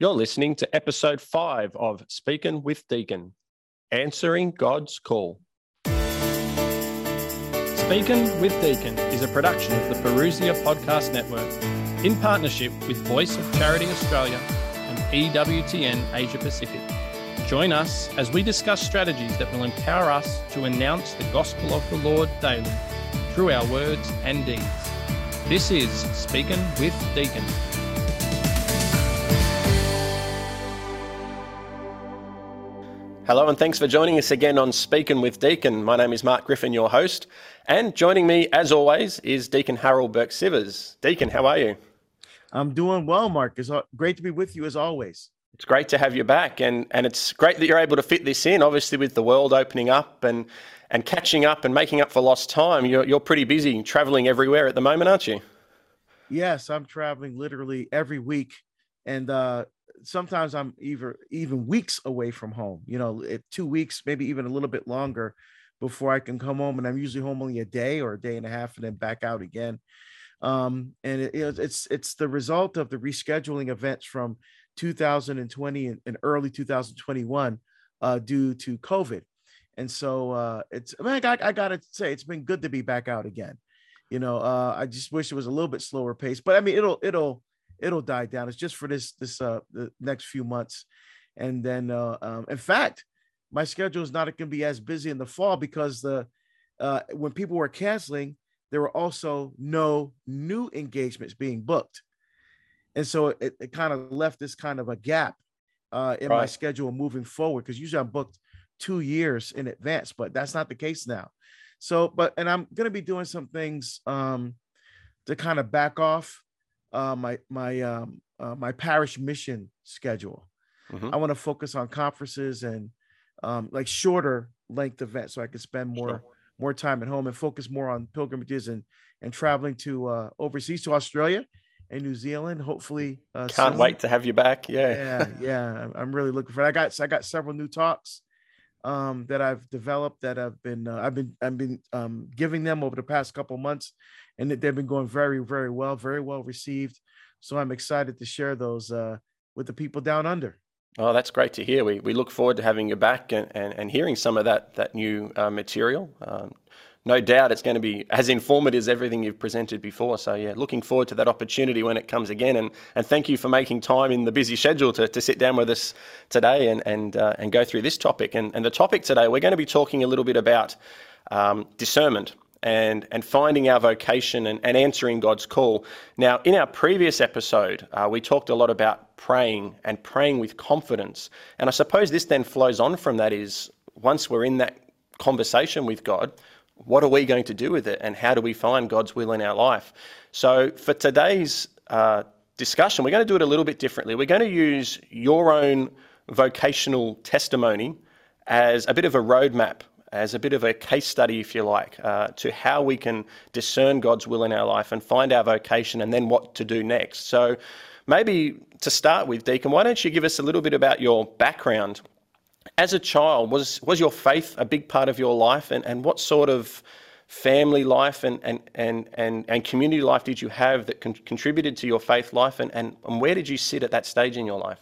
You're listening to episode five of Speaking with Deacon, Answering God's Call. Speaking with Deacon is a production of the Parousia Podcast Network in partnership with Voice of Charity Australia and EWTN Asia Pacific. Join us as we discuss strategies that will empower us to announce the gospel of the Lord daily through our words and deeds. This is Speaking with Deacon. Hello, and thanks for joining us again on Speaking with Deacon. My name is Mark Griffin, your host, and joining me, as always, is Deacon Harold Burke Sivers. Deacon, how are you? I'm doing well, Mark. It's great to be with you as always. It's great to have you back, and, and it's great that you're able to fit this in. Obviously, with the world opening up and, and catching up and making up for lost time, you're, you're pretty busy traveling everywhere at the moment, aren't you? Yes, I'm traveling literally every week, and uh, sometimes I'm even even weeks away from home. You know, two weeks, maybe even a little bit longer before I can come home. And I'm usually home only a day or a day and a half, and then back out again. Um, and it, it's it's the result of the rescheduling events from 2020 and, and early 2021 uh, due to COVID. And so uh, it's I, mean, I, I gotta say it's been good to be back out again. You know, uh, I just wish it was a little bit slower pace, but I mean it'll it'll it'll die down. It's just for this this uh the next few months, and then uh, um, in fact, my schedule is not going to be as busy in the fall because the uh, when people were canceling, there were also no new engagements being booked, and so it, it kind of left this kind of a gap uh, in right. my schedule moving forward because usually I'm booked two years in advance, but that's not the case now. So, but and I'm going to be doing some things um, to kind of back off uh, my my um, uh, my parish mission schedule. Mm-hmm. I want to focus on conferences and um, like shorter length events, so I can spend more sure. more time at home and focus more on pilgrimages and and traveling to uh, overseas to Australia and New Zealand. Hopefully, uh, can't soon. wait to have you back. Yeah, yeah, yeah. I'm really looking for. It. I got I got several new talks um, that I've developed that I've been uh, I've been I've been um, giving them over the past couple months, and that they've been going very very well, very well received. So I'm excited to share those uh, with the people down under. Oh, that's great to hear. We, we look forward to having you back and, and, and hearing some of that that new uh, material. Um, no doubt it's going to be as informative as everything you've presented before. So yeah, looking forward to that opportunity when it comes again. And and thank you for making time in the busy schedule to, to sit down with us today and and uh, and go through this topic. And and the topic today we're going to be talking a little bit about um, discernment and, and finding our vocation and, and answering God's call. Now, in our previous episode, uh, we talked a lot about praying and praying with confidence. And I suppose this then flows on from that is once we're in that conversation with God, what are we going to do with it and how do we find God's will in our life? So, for today's uh, discussion, we're going to do it a little bit differently. We're going to use your own vocational testimony as a bit of a roadmap, as a bit of a case study, if you like, uh, to how we can discern God's will in our life and find our vocation and then what to do next. So, maybe to start with, Deacon, why don't you give us a little bit about your background as a child, was was your faith a big part of your life, and, and what sort of family life and, and, and, and, and community life did you have that con- contributed to your faith life, and, and, and where did you sit at that stage in your life?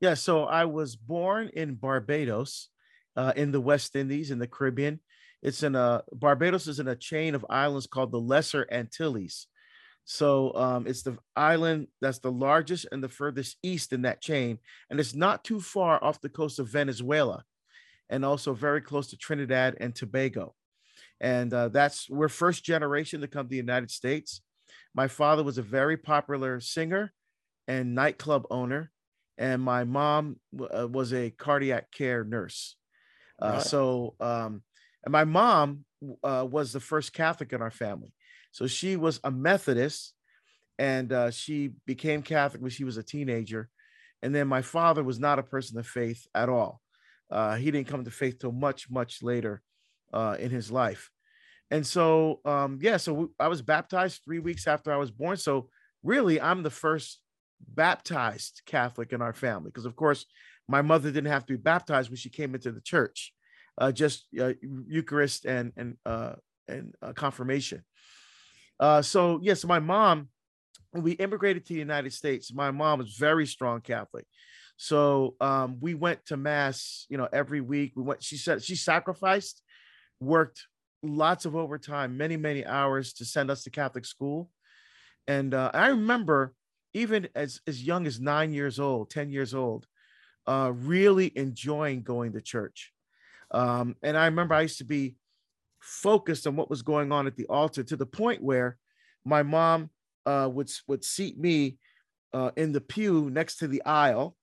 Yeah, so I was born in Barbados, uh, in the West Indies, in the Caribbean. It's in a Barbados is in a chain of islands called the Lesser Antilles. So um, it's the island that's the largest and the furthest east in that chain, and it's not too far off the coast of Venezuela, and also very close to Trinidad and Tobago. And uh, that's we're first generation to come to the United States. My father was a very popular singer and nightclub owner, and my mom uh, was a cardiac care nurse. Uh, right. So, um, and my mom uh, was the first Catholic in our family. So she was a Methodist and uh, she became Catholic when she was a teenager. And then my father was not a person of faith at all. Uh, he didn't come to faith till much, much later uh, in his life. And so, um, yeah, so I was baptized three weeks after I was born. So, really, I'm the first baptized Catholic in our family because, of course, my mother didn't have to be baptized when she came into the church, uh, just uh, Eucharist and and uh, and uh, confirmation. Uh, so yes, my mom when we immigrated to the United States, my mom was very strong Catholic. So um, we went to mass, you know, every week. We went. She said she sacrificed, worked lots of overtime, many many hours to send us to Catholic school. And uh, I remember even as as young as nine years old, ten years old, uh, really enjoying going to church. Um, and I remember I used to be focused on what was going on at the altar to the point where my mom uh, would would seat me uh, in the pew next to the aisle,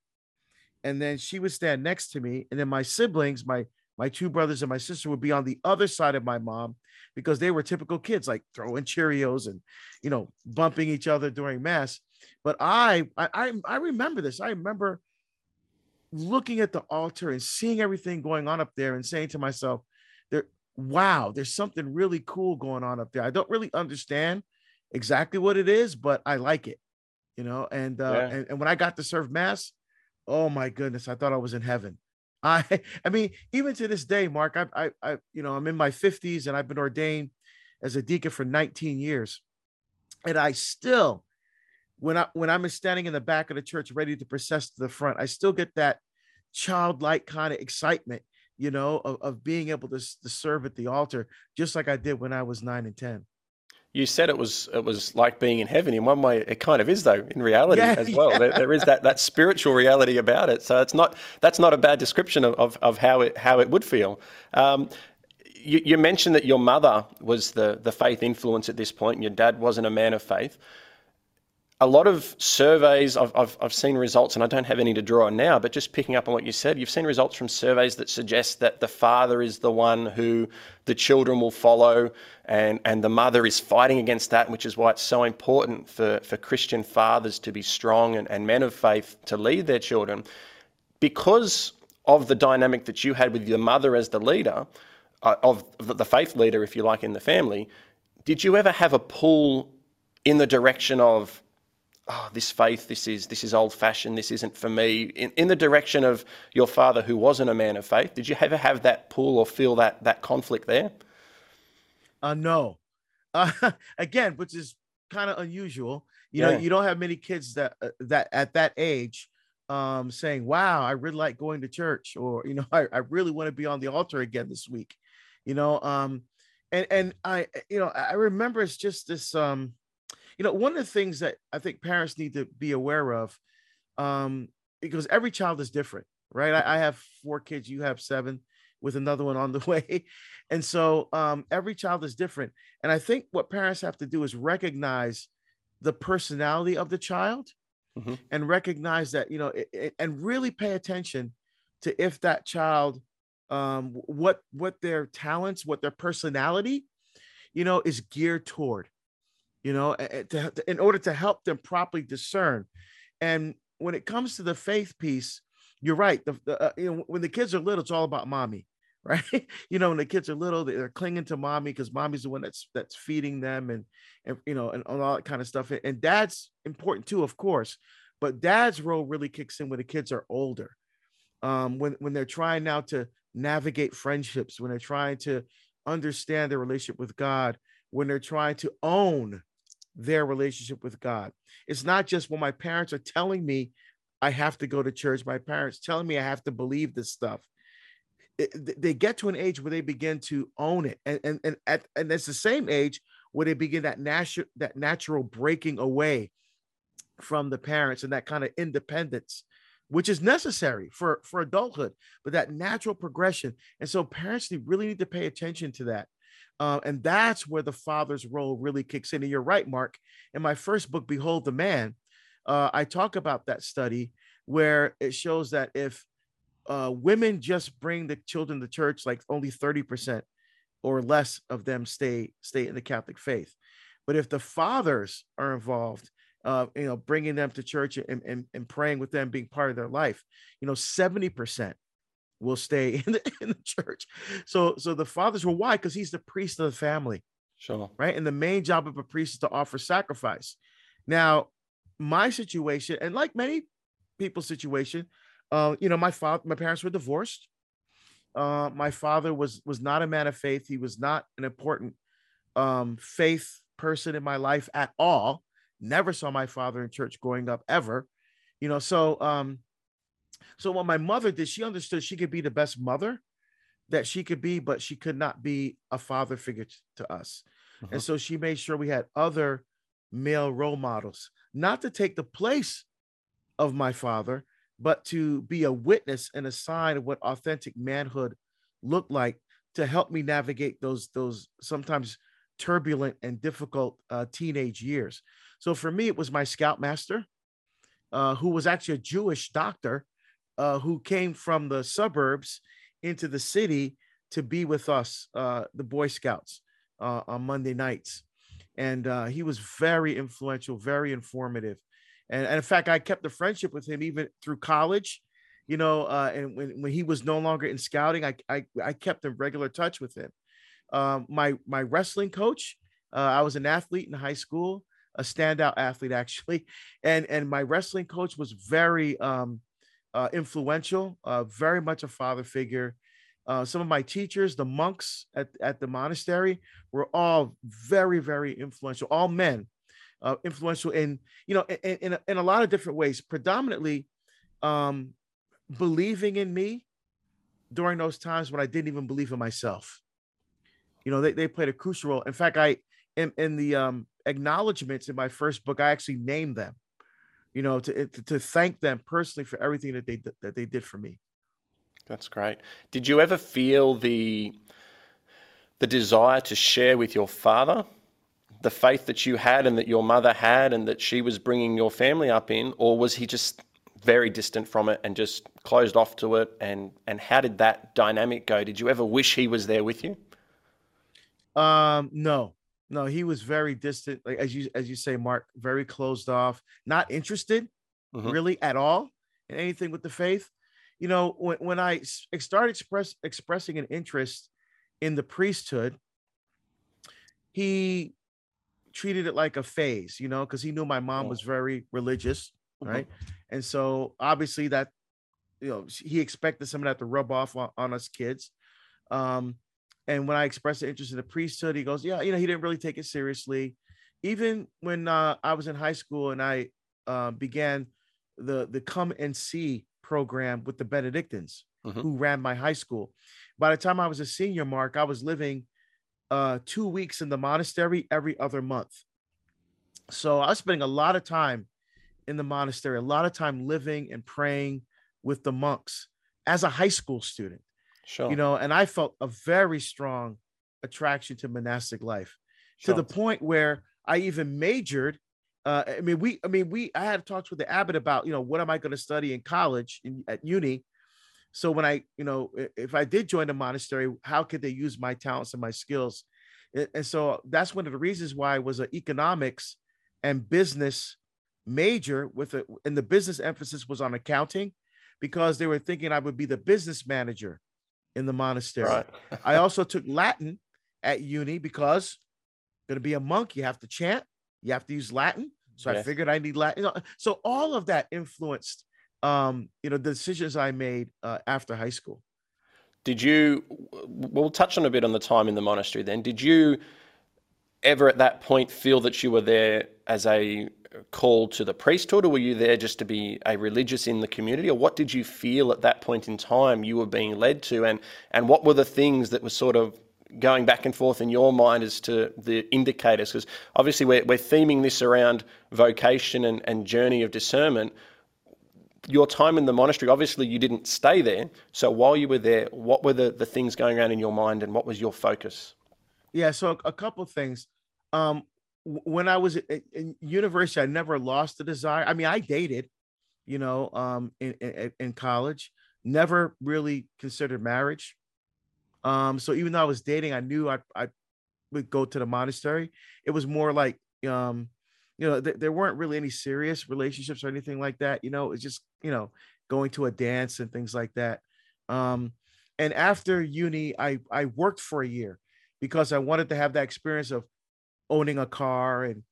and then she would stand next to me, and then my siblings, my my two brothers and my sister, would be on the other side of my mom because they were typical kids, like throwing Cheerios and you know bumping each other during mass. But I I I remember this. I remember looking at the altar and seeing everything going on up there and saying to myself, there, wow, there's something really cool going on up there. I don't really understand exactly what it is, but I like it, you know. And uh, yeah. and, and when I got to serve mass, oh my goodness, I thought I was in heaven. I I mean, even to this day, Mark, I I, I you know, I'm in my 50s and I've been ordained as a deacon for 19 years. And I still, when I when I'm standing in the back of the church ready to process to the front, I still get that childlike kind of excitement, you know, of, of being able to, to serve at the altar, just like I did when I was nine and 10 you said it was it was like being in heaven. In one way it kind of is though in reality yeah, as well. yeah. there, there is that that spiritual reality about it. So it's not that's not a bad description of, of, of how it how it would feel. Um, you, you, mentioned that your mother was the the faith influence at this point and your dad wasn't a man of faith a lot of surveys, I've, I've, I've, seen results, and I don't have any to draw on now, but just picking up on what you said, you've seen results from surveys that suggest that the father is the one who the children will follow, and, and the mother is fighting against that, which is why it's so important for, for Christian fathers to be strong and, and men of faith to lead their children. Because of the dynamic that you had with your mother as the leader, uh, of the faith leader, if you like, in the family, did you ever have a pull in the direction of oh, this faith, this is this is old fashioned, this isn't for me, in, in the direction of your father who wasn't a man of faith? Did you ever have that pull or feel that that conflict there? Uh, no. Uh, again, which is kind of unusual. You yeah. know, you don't have many kids that uh, that at that age um saying, Wow, I really like going to church, or you know, I, I really want to be on the altar again this week. You know, um, and and I you know, I remember it's just this um you know, one of the things that I think parents need to be aware of, um, because every child is different, right? I, I have four kids, you have seven, with another one on the way. And so um, every child is different. And I think what parents have to do is recognize the personality of the child mm-hmm. and recognize that, you know, it, it, and really pay attention to if that child, um, what, what their talents, what their personality, you know, is geared toward you know, to, in order to help them properly discern. And when it comes to the faith piece, you're right. The, the uh, you know, when the kids are little, it's all about mommy, right? you know, when the kids are little, they're clinging to mommy because mommy's the one that's that's feeding them and and you know and, and all that kind of stuff. And dad's important too, of course, but dad's role really kicks in when the kids are older. Um, when when they're trying now to navigate friendships, when they're trying to understand their relationship with God, when they're trying to own their relationship with God. It's not just when my parents are telling me I have to go to church, my parents telling me I have to believe this stuff. They get to an age where they begin to own it, and and and at and it's the same age where they begin that natural that natural breaking away from the parents and that kind of independence which is necessary for for adulthood but that natural progression and so parents really need to pay attention to that uh, and that's where the father's role really kicks in. And you're right, Mark. In my first book, Behold the Man, uh, I talk about that study where it shows that if uh, women just bring the children to church, like only 30% or less of them stay stay in the Catholic faith. But if the fathers are involved, uh, you know, bringing them to church and, and, and praying with them, being part of their life, you know, 70% will stay in the, in the church. So so the fathers were why? Because he's the priest of the family. Sure. Right. And the main job of a priest is to offer sacrifice. Now, my situation, and like many people's situation, uh, you know, my father, my parents were divorced. Uh, my father was was not a man of faith. He was not an important um, faith person in my life at all. never saw my father in church growing up ever. You know, so um, so what my mother did, she understood she could be the best mother that she could be, but she could not be a father figure to us. Mm-hmm. And so she made sure we had other male role models, not to take the place of my father, but to be a witness and a sign of what authentic manhood looked like to help me navigate those those sometimes turbulent and difficult uh, teenage years. So for me, it was my scoutmaster, uh, who was actually a Jewish doctor, uh, who came from the suburbs into the city to be with us, uh, the Boy Scouts, uh, on Monday nights, and uh, he was very influential, very informative, and, and in fact, I kept the friendship with him even through college you know, uh, and when, when he was no longer in scouting, I, I, I kept in regular touch with him. Um, my, my wrestling coach, uh, I was an athlete in high school, a standout athlete actually. And, and my wrestling coach was very um, uh, influential, uh, very much a father figure. Uh, some of my teachers, the monks at, at the monastery, were all very, very influential, all men, uh, influential in, you know, in, in, in, a, lot of different ways, predominantly um, believing in me during those times when I didn't even believe in myself. You know, they, they played a crucial role. In fact, I in, in the um acknowledgments in my first book, I actually named them, you know, to, to, thank them personally for everything that they that they did for me. That's great. Did you ever feel the the desire to share with your father the faith that you had and that your mother had and that she was bringing your family up in or was he just very distant from it and just closed off to it? And and how did that dynamic go? Did you ever wish he was there with you? Um, no, no, he was very distant, like as you as you say, Mark, very closed off, not interested mm-hmm. really at all in anything with the faith. You know, when when I started express expressing an interest in the priesthood, he treated it like a phase, you know, because he knew my mom was very religious Mm-hmm. right? And so obviously that you know he expected some of that to rub off on, on us kids. Um, and when I expressed an interest in the priesthood, he goes, "Yeah, you know, he didn't really take it seriously." Even when uh, I was in high school and I uh, began the the Come and See program with the Benedictines, mm-hmm. who ran my high school. By the time I was a senior, Mark, I was living uh, two weeks in the monastery every other month. So I was spending a lot of time in the monastery, a lot of time living and praying with the monks as a high school student. Sure. You know, and I felt a very strong attraction to monastic life sure. to the point where I even majored. Uh, I mean, we, I mean, we, I had talks with the abbot about, you know, what am I going to study in college in, at uni? So when I, you know, if I did join the monastery, how could they use my talents and my skills? And so that's one of the reasons why I was an economics and business major with it, and the business emphasis was on accounting because they were thinking I would be the business manager in the monastery. Right. I also took Latin at uni because going to be a monk, you have to chant, you have to use Latin. So yes. I figured I need Latin. So all of that influenced, um, you know, the decisions I made uh, after high school. Did you? We'll touch on a bit on the time in the monastery. Then, did you ever at that point feel that you were there as a call to the priesthood, or were you there just to be a religious in the community, or what did you feel at that point in time you were being led to, and and what were the things that were sort of going back and forth in your mind as to the indicators? Because obviously we're we're theming this around vocation and, and journey of discernment. Your time in the monastery, obviously you didn't stay there. So while you were there, what were the, the things going around in your mind and what was your focus? Yeah, so a couple of things. Um, when I was in university, I never lost the desire. I mean, I dated, you know, um, in, in, in college, never really considered marriage. Um, so even though I was dating, I knew I I would go to the monastery. It was more like, um, you know, th- there weren't really any serious relationships or anything like that. You know, it's just you know going to a dance and things like that. Um, and after uni, I I worked for a year because I wanted to have that experience of owning a car and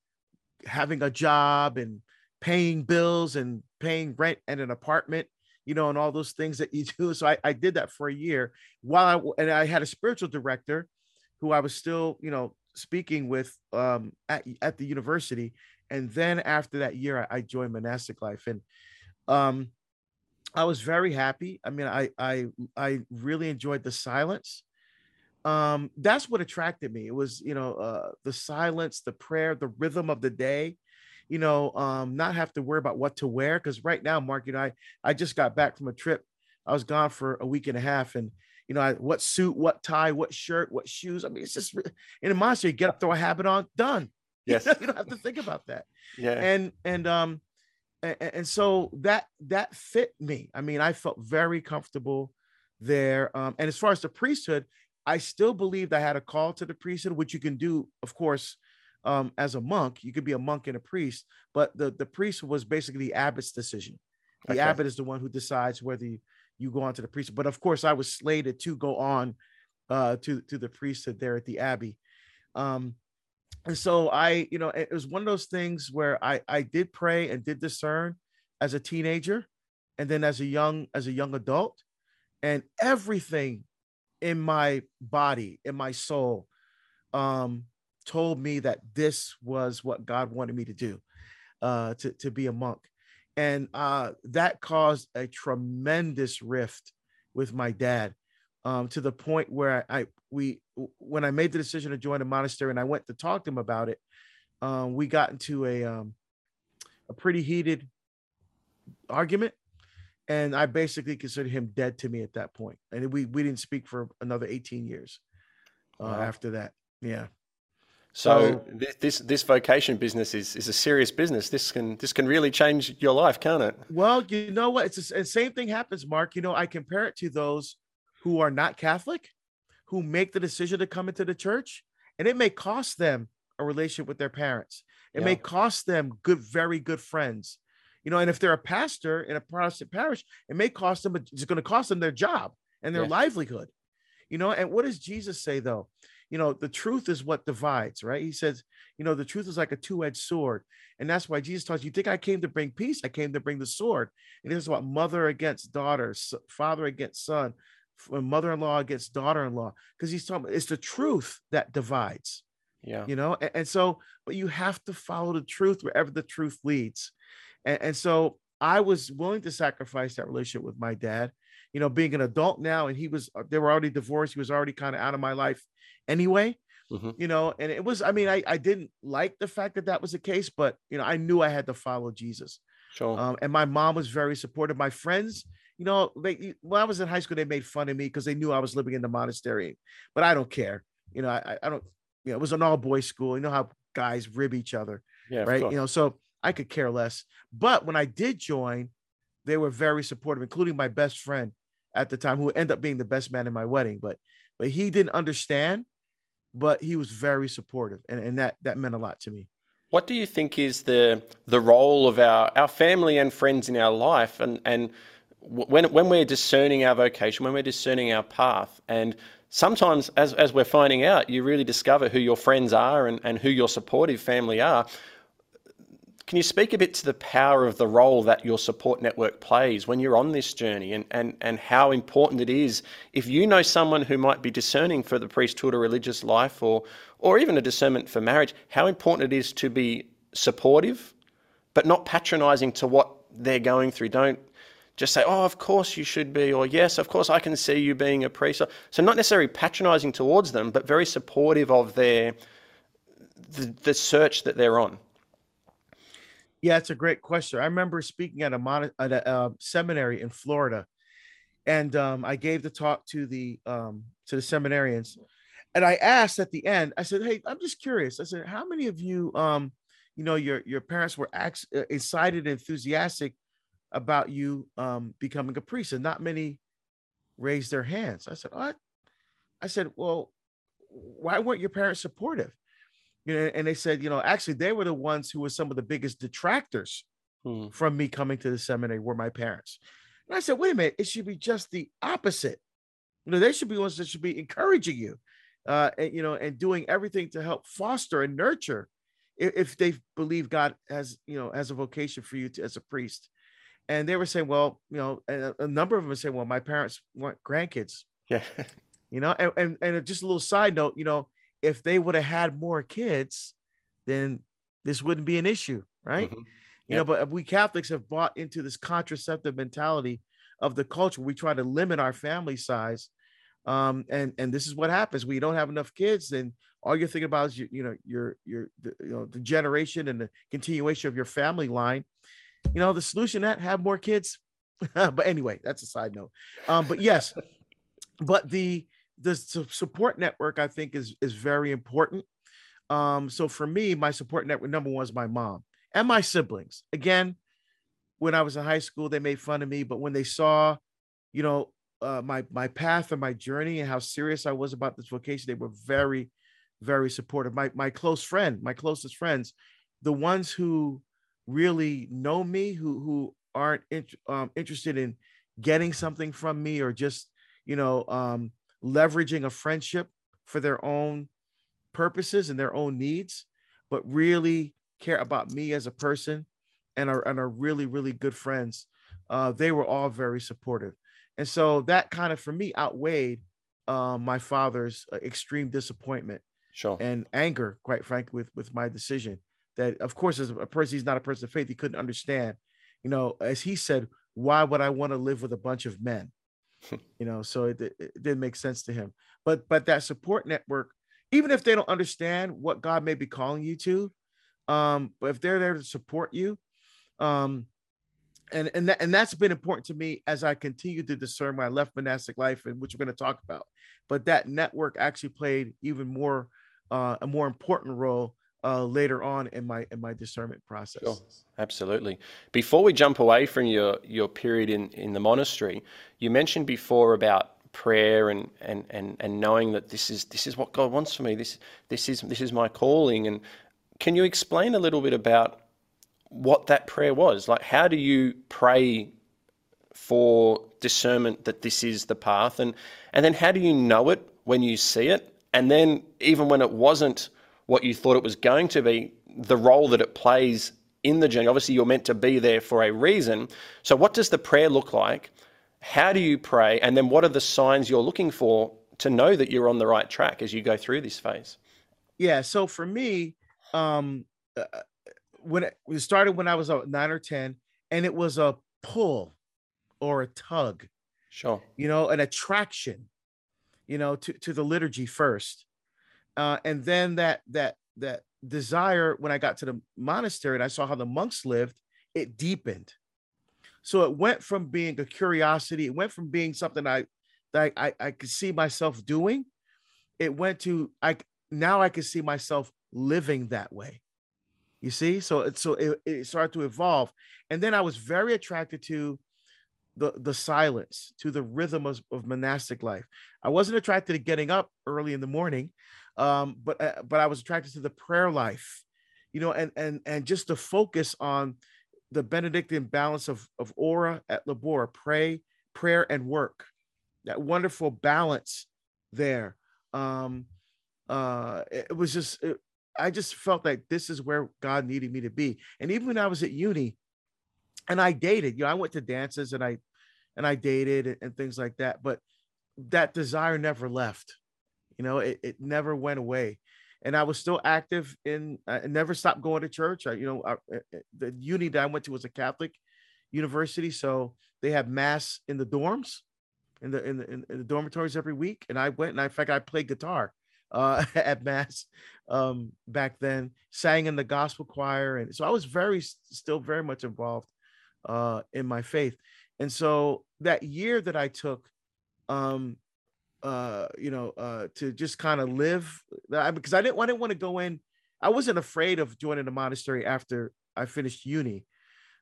having a job and paying bills and paying rent and an apartment you know and all those things that you do so i, I did that for a year while i and i had a spiritual director who i was still you know speaking with um, at, at the university and then after that year, I, I joined monastic life, and um, I was very happy. I mean, I I I really enjoyed the silence. Um, that's what attracted me. It was, you know, uh, the silence, the prayer, the rhythm of the day. You know, um, not have to worry about what to wear because right now, Mark, you know, I I just got back from a trip. I was gone for a week and a half, and you know, I, what suit, what tie, what shirt, what shoes. I mean, it's just in a monastery. Get up, throw a habit on, done. Yes, you don't have to think about that. Yeah, and and um and, and so that that fit me. I mean, I felt very comfortable there. Um, and as far as the priesthood, I still believed I had a call to the priesthood, which you can do, of course, um, as a monk. You could be a monk and a priest, but the the priest was basically the abbot's decision. The okay. abbot is the one who decides whether you, you go on to the priesthood. But of course, I was slated to go on uh, to to the priesthood there at the abbey. Um, and so I, you know, it was one of those things where I I did pray and did discern as a teenager, and then as a young as a young adult, and everything in my body, in my soul, um, told me that this was what God wanted me to do, uh, to to be a monk, and uh, that caused a tremendous rift with my dad um, to the point where I, we when I made the decision to join a monastery and I went to talk to him about it, um, we got into a um, a pretty heated argument, and I basically considered him dead to me at that point. And we we didn't speak for another eighteen years uh, wow. after that. Yeah. So, so this this vocation business is is a serious business. This can this can really change your life, can't it? Well, you know what? It's the same thing happens, Mark. You know, I compare it to those who are not Catholic, who make the decision to come into the church, and it may cost them a relationship with their parents. It yeah. may cost them good, very good friends. You know, and if they're a pastor in a Protestant parish, it may cost them, it's going to cost them their job and their livelihood. You know, and what does Jesus say though? You know, the truth is what divides, right? He says, you know, the truth is like a two-edged sword. And that's why Jesus talks, you think I came to bring peace? I came to bring the sword. And this is what mother against daughter, father against son, uh, mother-in-law against daughter-in-law because he's talking it's the truth that divides yeah you know and, and, so but you have to follow the truth wherever the truth leads and, and so i was willing to sacrifice that relationship with my dad you know being an adult now and he was uh, they were already divorced he was already kind of out of my life anyway mm-hmm. you know and it was i mean I, I didn't like the fact that that was the case but you know i knew i had to follow jesus sure. Um, and my mom was very supportive my friends you know, they when I was in high school, they made fun of me because they knew I was living in the monastery, but I don't care. You know, I, I don't, you know, it was an all boys school. You know how guys rib each other, yeah, right? You know, so I could care less. But when I did join, they were very supportive, including my best friend at the time, who ended up being the best man in my wedding. But but he didn't understand, but he was very supportive, and, and that that meant a lot to me. What do you think is the the role of our, our family and friends in our life and and when, when we're discerning our vocation, when we're discerning our path, and sometimes as, as we're finding out, you really discover who your friends are and, and who your supportive family are. Can you speak a bit to the power of the role that your support network plays when you're on this journey and, and, and how important it is if you know someone who might be discerning for the priesthood or religious life or, or even a discernment for marriage, how important it is to be supportive but not patronizing to what they're going through. Don't just say, oh, of course you should be, or yes, of course I can see you being a priest. So not necessarily patronizing towards them, but very supportive of their the, the search that they're on. Yeah, it's a great question. I remember speaking at a, mon- at a uh, seminary in Florida, and um, I gave the talk to the um, to the seminarians, and I asked at the end. I said, "Hey, I'm just curious." I said, "How many of you, um, you know, your your parents were ex- uh, excited, enthusiastic about you um, becoming a priest, and not many raised their hands. I said, "What?" I said, "Well, why weren't your parents supportive?" You know, and they said, you know, actually, they were the ones who were some of the biggest detractors hmm. from me coming to the seminary. Were my parents? And I said, "Wait a minute! It should be just the opposite. You know, they should be ones that should be encouraging you, uh, and, you know, and doing everything to help foster and nurture." If they believe God has, you know, has a vocation for you to, as a priest, and they were saying, well, you know, a, a number of them were saying, well, my parents want grandkids. Yeah. you know, and, and, and just a little side note, you know, if they would have had more kids, then this wouldn't be an issue, right? Mhm. You know, but we Catholics have bought into this contraceptive mentality of the culture. We try to limit our family size. Um, and and this is what happens you don't have enough kids, then all you're thinking about is you, you know your your the, you know the generation and the continuation of your family line. You know, the solution that have more kids. but anyway, that's a side note. Um, but yes, but the the support network I think is is very important. Um, so for me, my support network number one is my mom and my siblings. Again, when I was in high school, they made fun of me, but when they saw, you know, uh, my my path and my journey and how serious I was about this vocation, they were very, very supportive. My my close friend, my closest friends, the ones who really know me, who who aren't int- um, interested in getting something from me or just you know um, leveraging a friendship for their own purposes and their own needs, but really care about me as a person and are, and are really, really good friends. Uh, they were all very supportive. And so that kind of, for me, outweighed uh, my father's uh, extreme disappointment Sure. and anger, quite frankly, with, with my decision. That, of course, as a person, he's not a person of faith. He couldn't understand, you know, as he said, why would I want to live with a bunch of men? You know, so it, it, it didn't make sense to him. But but that support network, even if they don't understand what God may be calling you to, um, but if they're there to support you, um, and and that, and that's been important to me as I continue to discern my left monastic life, and which we're going to talk about. But that network actually played even more uh, a more important role uh, later on in my in my discernment process. Sure. Absolutely. Before we jump away from your your period in in the monastery, you mentioned before about prayer and and and and knowing that this is this is what God wants for me. This this is this is my calling. And can you explain a little bit about what that prayer was? Like, how do you pray for discernment that this is the path, and and then how do you know it when you see it, and then even when it wasn't what you thought it was going to be, the role that it plays in the journey. Obviously, you're meant to be there for a reason. So, what does the prayer look like? How do you pray? And then, what are the signs you're looking for to know that you're on the right track as you go through this phase? Yeah. So for me, um, uh, when it, it started when I was uh, nine or ten, and it was a pull or a tug, Sure. you know, an attraction, you know, to to the liturgy first, uh, and then that that that desire when I got to the monastery and I saw how the monks lived, it deepened. So it went from being a curiosity, it went from being something I that I, I could see myself doing. It went to I now I could see myself living that way. You see, so it so it, it started to evolve, and then I was very attracted to the the silence, to the rhythm of, of monastic life. I wasn't attracted to getting up early in the morning, um, but uh, but I was attracted to the prayer life, you know, and and and just the focus on the Benedictine balance of of ora et labora, pray, prayer, and work. That wonderful balance there. Um, uh, it, it was just it, I just felt like this is where God needed me to be. And even when I was at uni, and I dated, you know, I went to dances and I and I dated and, and things like that, but that desire never left. You know, it, it never went away. And I was still active in, I never stopped going to church. I, you know, I, the uni that I went to was a Catholic university. So they had mass in the dorms, in the, in the, in, the dormitories every week. And I went and I, in fact, I played guitar uh, at mass um, back then, sang in the gospel choir. And so I was very, still very much involved uh, in my faith. And so that year that I took, um, uh, you know, uh, to just kind of live because I didn't, I didn't want to go in. I wasn't afraid of joining the monastery after I finished uni,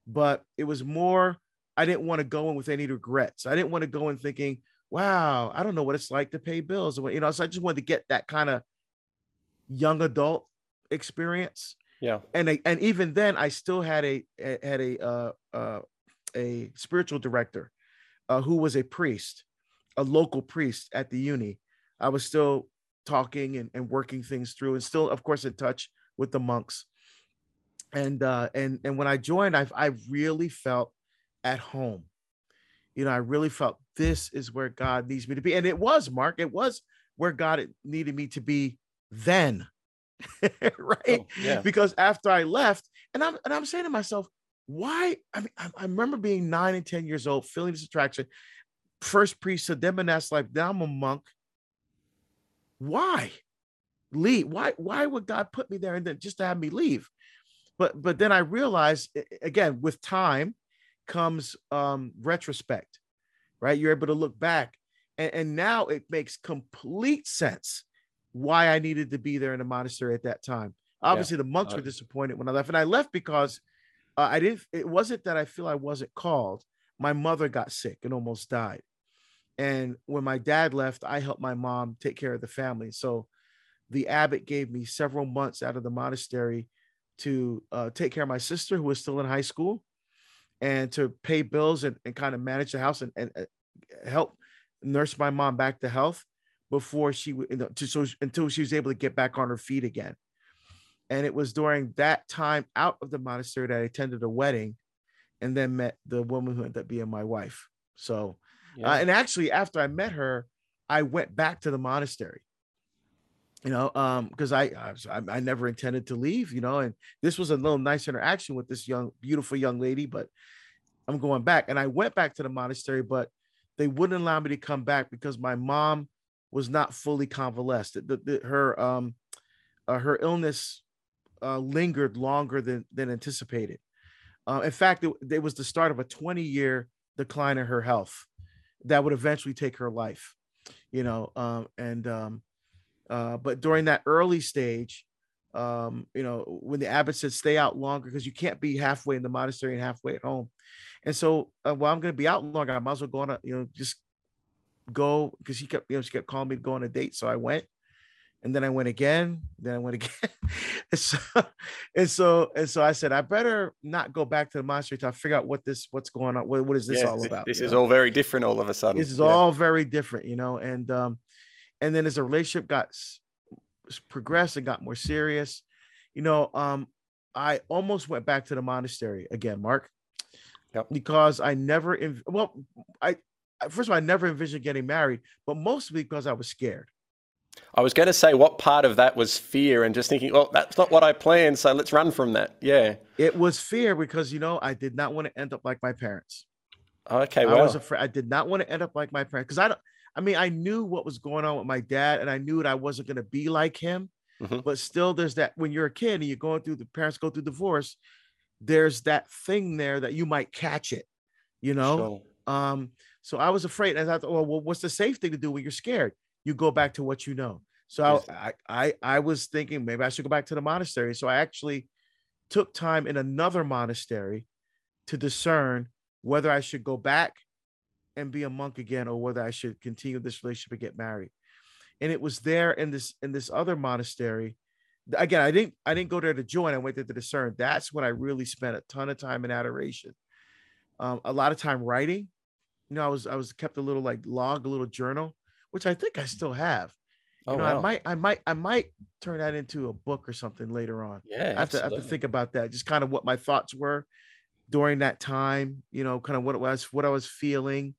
but it was more, I didn't want to go in with any regrets. I didn't want to go in thinking, wow, I don't know what it's like to pay bills. Or, you know, so I just wanted to get that kind of young adult experience. Yeah. And I, and even then, I still had a had a uh, uh, a spiritual director uh, who was a priest, a local priest at the uni. I was still talking and, and working things through, and still, of course, in touch with the monks. And uh, and and when I joined, I I really felt at home. You know, I really felt this is where God needs me to be, and it was Mark. It was where God needed me to be then. right? Oh, yeah. Because after I left, and I'm and I'm saying to myself, why? I mean, I, I remember being nine and ten years old, feeling this attraction. First priesthood, then monastic life, now I'm a monk. Why leave? Why? Why would God put me there and then just to have me leave? But but then I realized again, with time comes um retrospect, right? You're able to look back, and, and now it makes complete sense why I needed to be there in the monastery at that time. Obviously, yeah. the monks uh, were disappointed when I left, and I left because uh, I didn't. It wasn't that I feel I wasn't called. My mother got sick and almost died, and when my dad left, I helped my mom take care of the family. So, the abbot gave me several months out of the monastery to uh, take care of my sister who was still in high school, and to pay bills and, and kind of manage the house and, and uh, help nurse my mom back to health before she you know, to, so until she was able to get back on her feet again. And it was during that time out of the monastery that I attended a wedding and then met the woman who ended up being my wife. So, yeah. uh, and actually, after I met her, I went back to the monastery. You know, um, because I, I I never intended to leave. You know, and this was a little nice interaction with this young, beautiful young lady. But I'm going back, and I went back to the monastery, but they wouldn't allow me to come back because my mom was not fully convalesced. The, the, her um, uh, her illness uh, lingered longer than than anticipated. Uh, in fact, it, it, was the start of a 20 year decline in her health that would eventually take her life. You know, um, and um, uh, but during that early stage, um, you know, when the abbot said stay out longer because you can't be halfway in the monastery and halfway at home. And so, uh, well, I'm going to be out longer. I might as well go on a, you know, just go because she kept, you know, she kept calling me to go on a date. So I went and then I went again, then I went again. and, so, and so and so I said, I better not go back to the monastery to figure out what this what's going on. What, what is this yeah, all about? This is know? all very different all of a sudden. This is yeah. all very different, you know. And um, and then as the relationship got progressed and got more serious, you know, um, I almost went back to the monastery again, Mark. Yep. Because I never, well, I first of all, I never envisioned getting married, but mostly because I was scared. I was going to say, what part of that was fear and just thinking, well, that's not what I planned, so let's run from that. Yeah. It was fear because, you know, I did not want to end up like my parents. Okay. Well, I was afraid. I did not want to end up like my parents because I don't, I mean, I knew what was going on with my dad and I knew that I wasn't going to be like him. Mm-hmm. But still, there's that when you're a kid and you're going through the parents go through divorce, there's that thing there that you might catch it, you know? Sure. Um, so I was afraid. And I thought, well, what's the safe thing to do when you're scared? You go back to what you know. So I, I, I was thinking maybe I should go back to the monastery. So I actually took time in another monastery to discern whether I should go back and be a monk again or whether I should continue this relationship and get married. And it was there in this in this other monastery. Again, I didn't I didn't go there to join. I went there to discern. That's when I really spent a ton of time in adoration. Um, a lot of time writing. You know, I was I was kept a little like log, a little journal, which I think I still have. You oh, know, wow. I might I might I might turn that into a book or something later on. Yeah, I have, to, I have to think about that. Just kind of what my thoughts were during that time. You know, kind of what it was, what I was feeling.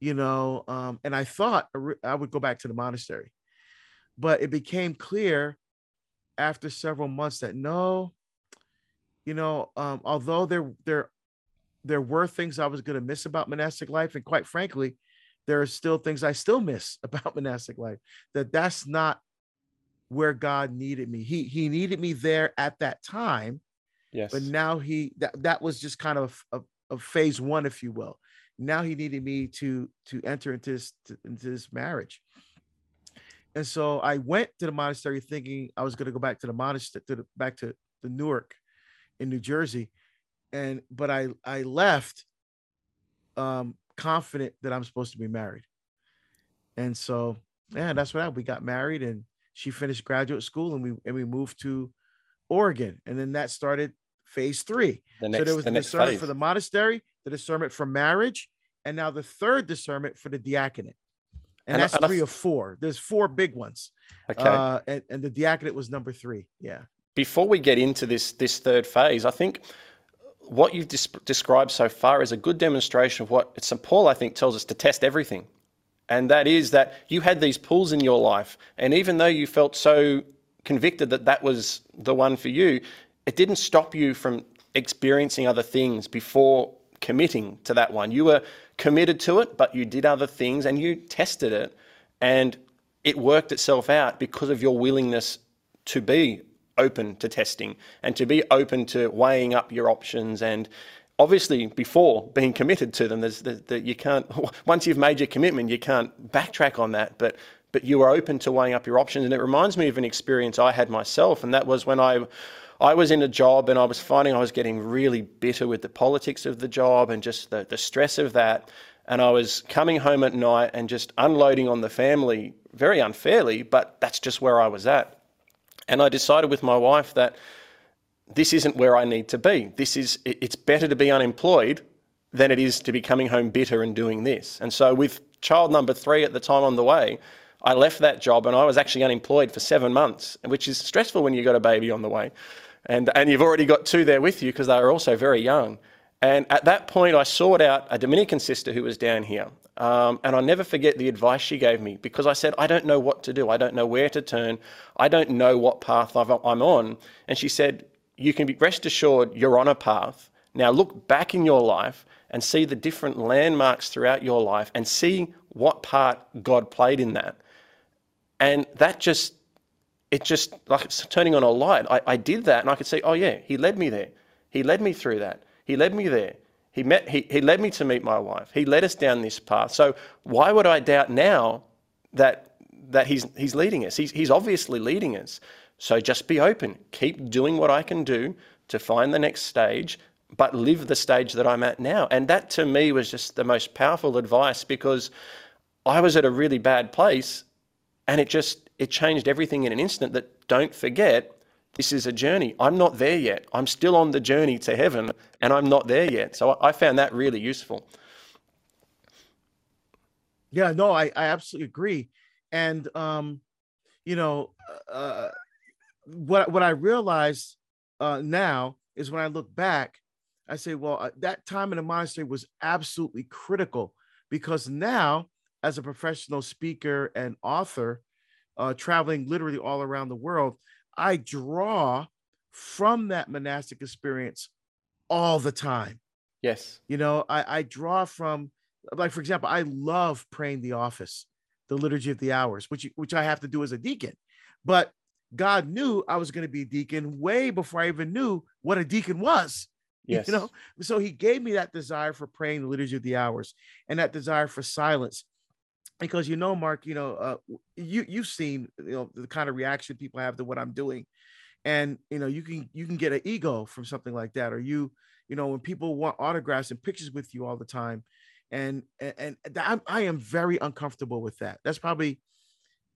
You know, um, and I thought I would go back to the monastery, but it became clear after several months that no, you know, um, although there there there were things I was going to miss about monastic life, and quite frankly, there are still things I still miss about monastic life. That that's not where God needed me. He he needed me there at that time. Yes. But now he that that was just kind of a, a phase one, if you will. Now he needed me to to enter into this to, into this marriage. And so I went to the monastery thinking I was going to go back to the monastery to the back to the Newark in New Jersey. And but I I left um confident that I'm supposed to be married. And so, yeah, that's what happened. We got married and she finished graduate school and we and we moved to Oregon. And then that started phase three. The next, so there was the, the discernment phase. for the monastery, the discernment for marriage, and now the third discernment for the diaconate. And, and that's and three or four. There's four big ones. Okay. Uh, and, and the diaconate was number three. Yeah. Before we get into this this third phase, I think what you've des- described so far is a good demonstration of what St. Paul, I think, tells us to test everything. And that is that you had these pulls in your life. And even though you felt so convicted that that was the one for you, it didn't stop you from experiencing other things before committing to that one. You were committed to it, but you did other things and you tested it. And it worked itself out because of your willingness to be open to testing and to be open to weighing up your options. And obviously before being committed to them there's that you can't once you've made your commitment you can't backtrack on that. But but you are open to weighing up your options. And it reminds me of an experience I had myself. And that was when I I was in a job and I was finding I was getting really bitter with the politics of the job and just the, the stress of that. And I was coming home at night and just unloading on the family very unfairly but that's just where I was at and I decided with my wife that this isn't where I need to be. This is it's better to be unemployed than it is to be coming home bitter and doing this. And so with child number 3 at the time on the way, I left that job and I was actually unemployed for 7 months, which is stressful when you've got a baby on the way. And and you've already got two there with you because they were also very young. And at that point, I sought out a Dominican sister who was down here. Um, and I'll never forget the advice she gave me because I said, I don't know what to do. I don't know where to turn. I don't know what path i am on. And she said, You can be rest assured you're on a path. Now look back in your life and see the different landmarks throughout your life and see what part God played in that. And that just, it just, like it's turning on a light. I, I did that and I could see, oh yeah, He led me there. He led me through that. He led me there. He, met, he, he led me to meet my wife. He led us down this path. So why would I doubt now that, that he's, he's leading us? He's, he's obviously leading us. So just be open. Keep doing what I can do to find the next stage, but live the stage that I'm at now. And that to me was just the most powerful advice because I was at a really bad place and it just it changed everything in an instant that don't forget this is a journey. I'm not there yet. I'm still on the journey to heaven and I'm not there yet. So I found that really useful. Yeah, no, I, I absolutely agree. And, um, you know, uh, what, what I realized uh, now is when I look back, I say, well, uh, that time in the monastery was absolutely critical because now, as a professional speaker and author, uh, traveling literally all around the world, I draw from that monastic experience all the time. Yes. You know, I, I draw from, like, for example, I love praying the office, the liturgy of the hours, which, which I have to do as a deacon. But God knew I was going to be a deacon way before I even knew what a deacon was. Yes. You know, so he gave me that desire for praying the liturgy of the hours and that desire for silence because you know mark you know uh, you you've seen you know the kind of reaction people have to what i'm doing and you know you can you can get an ego from something like that or you you know when people want autographs and pictures with you all the time and and, and I'm, i am very uncomfortable with that that's probably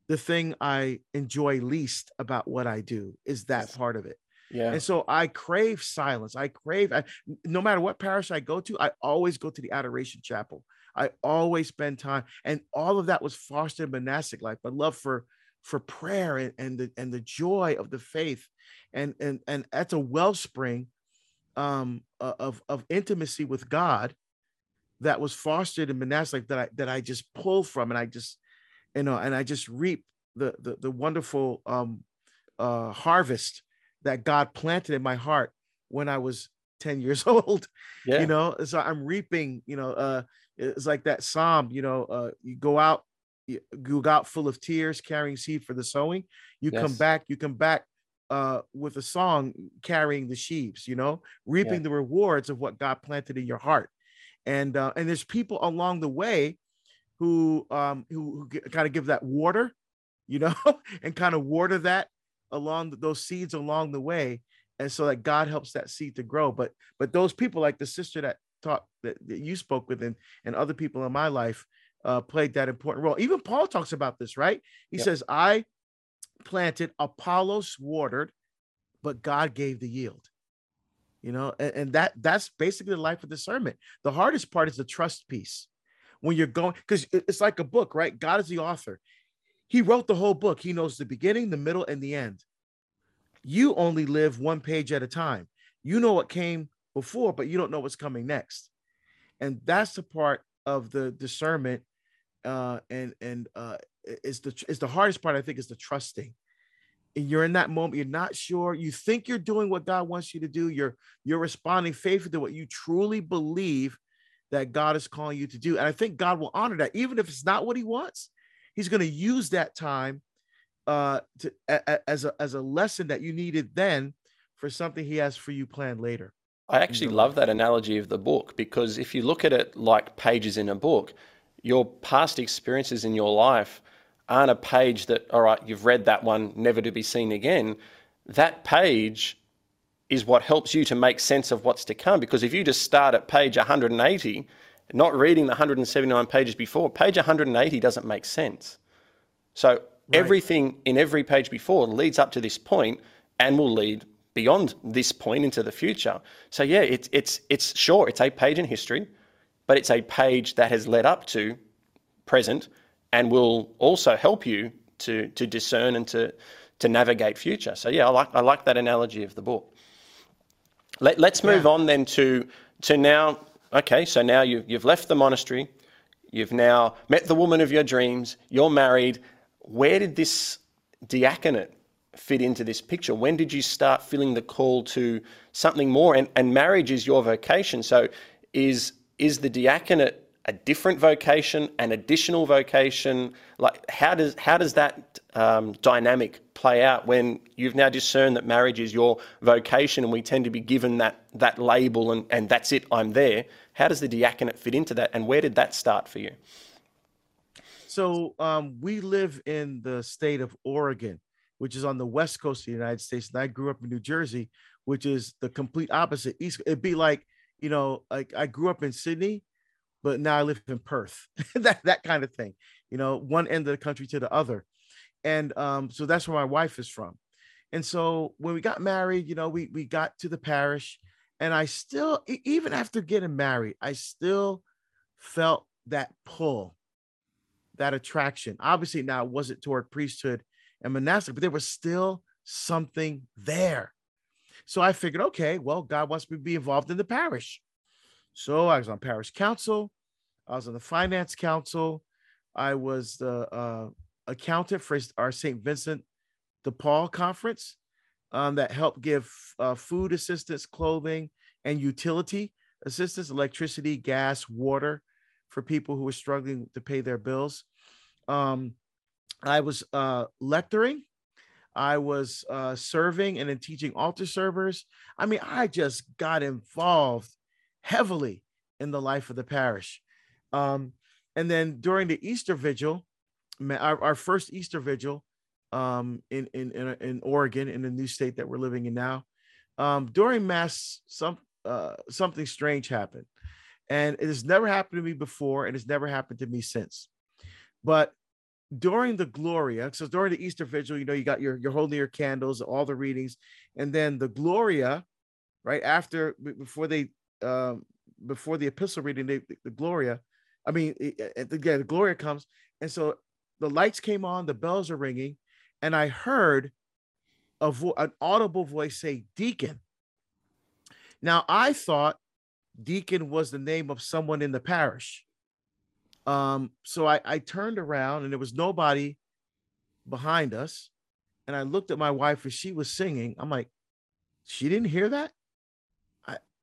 the thing i enjoy least about what i do is that part of it yeah. And so I crave silence. I crave, I, no matter what parish I go to, I always go to the adoration chapel. I always spend time, and all of that was fostered in monastic life. But love for for prayer and, and the and the joy of the faith, and and and that's a wellspring um, of of intimacy with God that was fostered in monastic life that I that I just pull from, and I just you know, and I just reap the the, the wonderful um, uh, harvest that God planted in my heart when I was 10 years old yeah. you know so i'm reaping you know uh it's like that psalm you know uh you go out you go out full of tears carrying seed for the sowing you yes. come back you come back uh with a song carrying the sheaves you know reaping yeah. the rewards of what god planted in your heart and uh and there's people along the way who um who, who kind of give that water you know and kind of water that along those seeds along the way and so that god helps that seed to grow but but those people like the sister that talk that, that you spoke with and, and other people in my life uh, played that important role. Even Paul talks about this, right? He yep. says, I planted, Apollos watered, but God gave the yield. You know, and, and that that's basically the life of discernment. The hardest part is the trust piece. When you're going, because it's like a book, right? God is the author. He wrote the whole book. He knows the beginning, the middle, and the end. You only live one page at a time. You know what came before, but you don't know what's coming next. And that's the part of the discernment uh, and and uh, is the is the hardest part. I think is the trusting. And you're in that moment, you're not sure, you think you're doing what God wants you to do, you're you're responding faithfully to what you truly believe that God is calling you to do. And I think God will honor that, even if it's not what He wants. He's going to use that time uh, to a, as a as a lesson that you needed then for something He has for you planned later. I actually love that analogy of the book because if you look at it like pages in a book, your past experiences in your life aren't a page that, all right, you've read that one, never to be seen again. That page is what helps you to make sense of what's to come. Because if you just start at page 180, not reading the 179 pages before, page 180 doesn't make sense. So right. everything in every page before leads up to this point and will lead beyond this point into the future. So yeah, it's it's it's sure it's a page in history, but it's a page that has led up to present and will also help you to to discern and to to navigate future. So yeah, I like I like that analogy of the book. Let, us move yeah. on then to to now. Okay, so now you you've left the monastery, you've now met the woman of your dreams, you're married. Where did this diaconate fit into this picture? When did you start feeling the call to something more? And and marriage is your vocation. So is is the diaconate a different vocation, an additional vocation? Like how does how does that um, dynamic play out when you've now discerned that marriage is your vocation, and we tend to be given that that label and and that's it, I'm there. How does the diaconate fit into that, and where did that start for you? So um, we live in the state of Oregon, which is on the west coast of the United States, and I grew up in New Jersey, which is the complete opposite. East. It'd be like you know, like I grew up in Sydney, but now I live in Perth, that that kind of thing, you know, one end of the country to the other, and um, so that's where my wife is from, and so when we got married, you know, we we got to the parish, and I still, even after getting married, I still felt that pull, that attraction. Obviously, now it wasn't toward priesthood and monastic, but there was still something there. So I figured, okay, well, God wants me to be involved in the parish. So I was on parish council. I was on the finance council. I was the uh, accountant for our St. Vincent de Paul conference um, that helped give uh, food assistance, clothing, and utility assistance, electricity, gas, water for people who were struggling to pay their bills. Um, I was uh, lecturing. I was uh, serving and then teaching altar servers. I mean, I just got involved heavily in the life of the parish. Um, and then during the Easter vigil, our, our first Easter vigil um, in, in, in, in, Oregon, in the new state that we're living in now, um, during Mass, some, uh, something strange happened. And it has never happened to me before, and it's never happened to me since. But during the Gloria, so during the Easter vigil, you know, you got your, you're holding your candles, all the readings, and then the Gloria, right after, before they um, before the epistle reading, the, the Gloria. I mean, again, the Gloria comes, and so the lights came on, the bells are ringing, and I heard a vo- an audible voice say, "Deacon." Now I thought deacon was the name of someone in the parish. Um, so I, I turned around and there was nobody behind us. And I looked at my wife as she was singing. I'm like, she didn't hear that?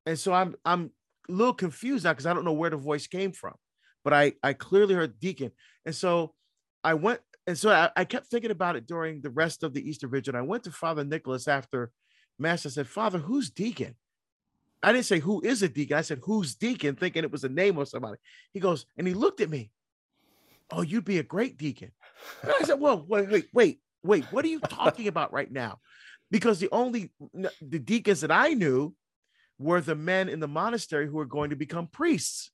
and so I'm I'm a little confused now because I don't know where the voice came from, but I I clearly heard Deacon, and so I went and so I, I kept thinking about it during the rest of the Easter Vigil. I went to Father Nicholas after Mass. I said, Father, who's Deacon? I didn't say who is a deacon. I said who's deacon, thinking it was a name of somebody. He goes and he looked at me. Oh, you'd be a great deacon. And I said, well, wait, wait, wait, wait. What are you talking about right now? Because the only the deacons that I knew were the men in the monastery who were going to become priests.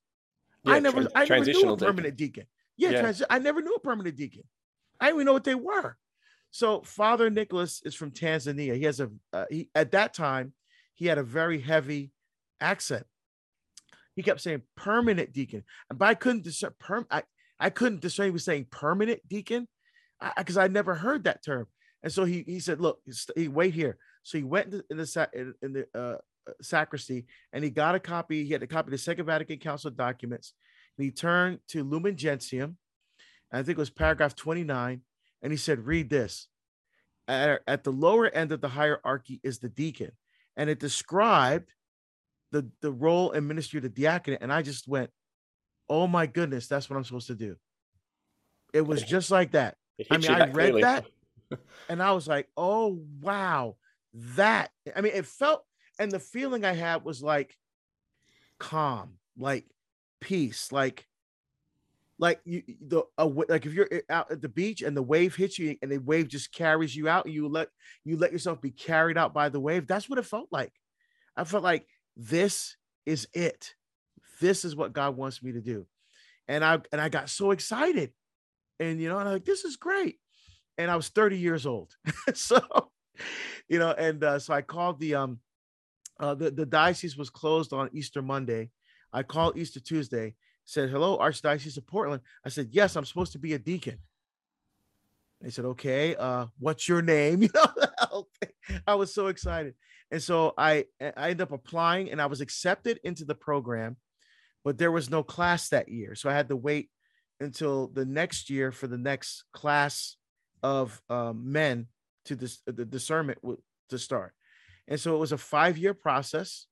Yeah, I never, trans- I never knew a permanent deacon. deacon. Yeah, yeah. Trans- I never knew a permanent deacon. I didn't even know what they were. So Father Nicholas is from Tanzania. He has a uh, he at that time he had a very heavy accent. He kept saying permanent deacon, but I couldn't discern. Perm, I I couldn't discern. He was saying permanent deacon because I, I, never heard that term. And so he he said, "Look, he wait here." So he went in the in, in the uh, sacristy and he got a copy. He had a copy of the Second Vatican Council documents. And he turned to Lumen Gentium, I think it was paragraph 29, and he said, Read this. at, at the lower end of the hierarchy is the deacon, and it described the the role and ministry of the diaconate, and I just went, "Oh my goodness, that's what I'm supposed to do." It was just like that. I mean, I read clearly. that, and I was like, "Oh wow, that." I mean, it felt, and the feeling I had was like calm, like peace, like like you the uh, like if you're out at the beach and the wave hits you and the wave just carries you out and you let you let yourself be carried out by the wave that's what it felt like. I felt like this is it. This is what god wants me to do. And i and i got so excited. And you know and i'm like this is great. And i was 30 years old. So you know and uh, so i called the um uh, the, the diocese was closed on easter monday. I called easter tuesday said, Hello, Archdiocese of Portland. I said, Yes, I'm supposed to be a deacon. They said, Okay, uh, what's your name? You know, I was so excited. And so I I ended up applying and I was accepted into the program, but there was no class that year. So I had to wait until the next year for the next class of um, men to this the discernment to start. And so it was a five year process.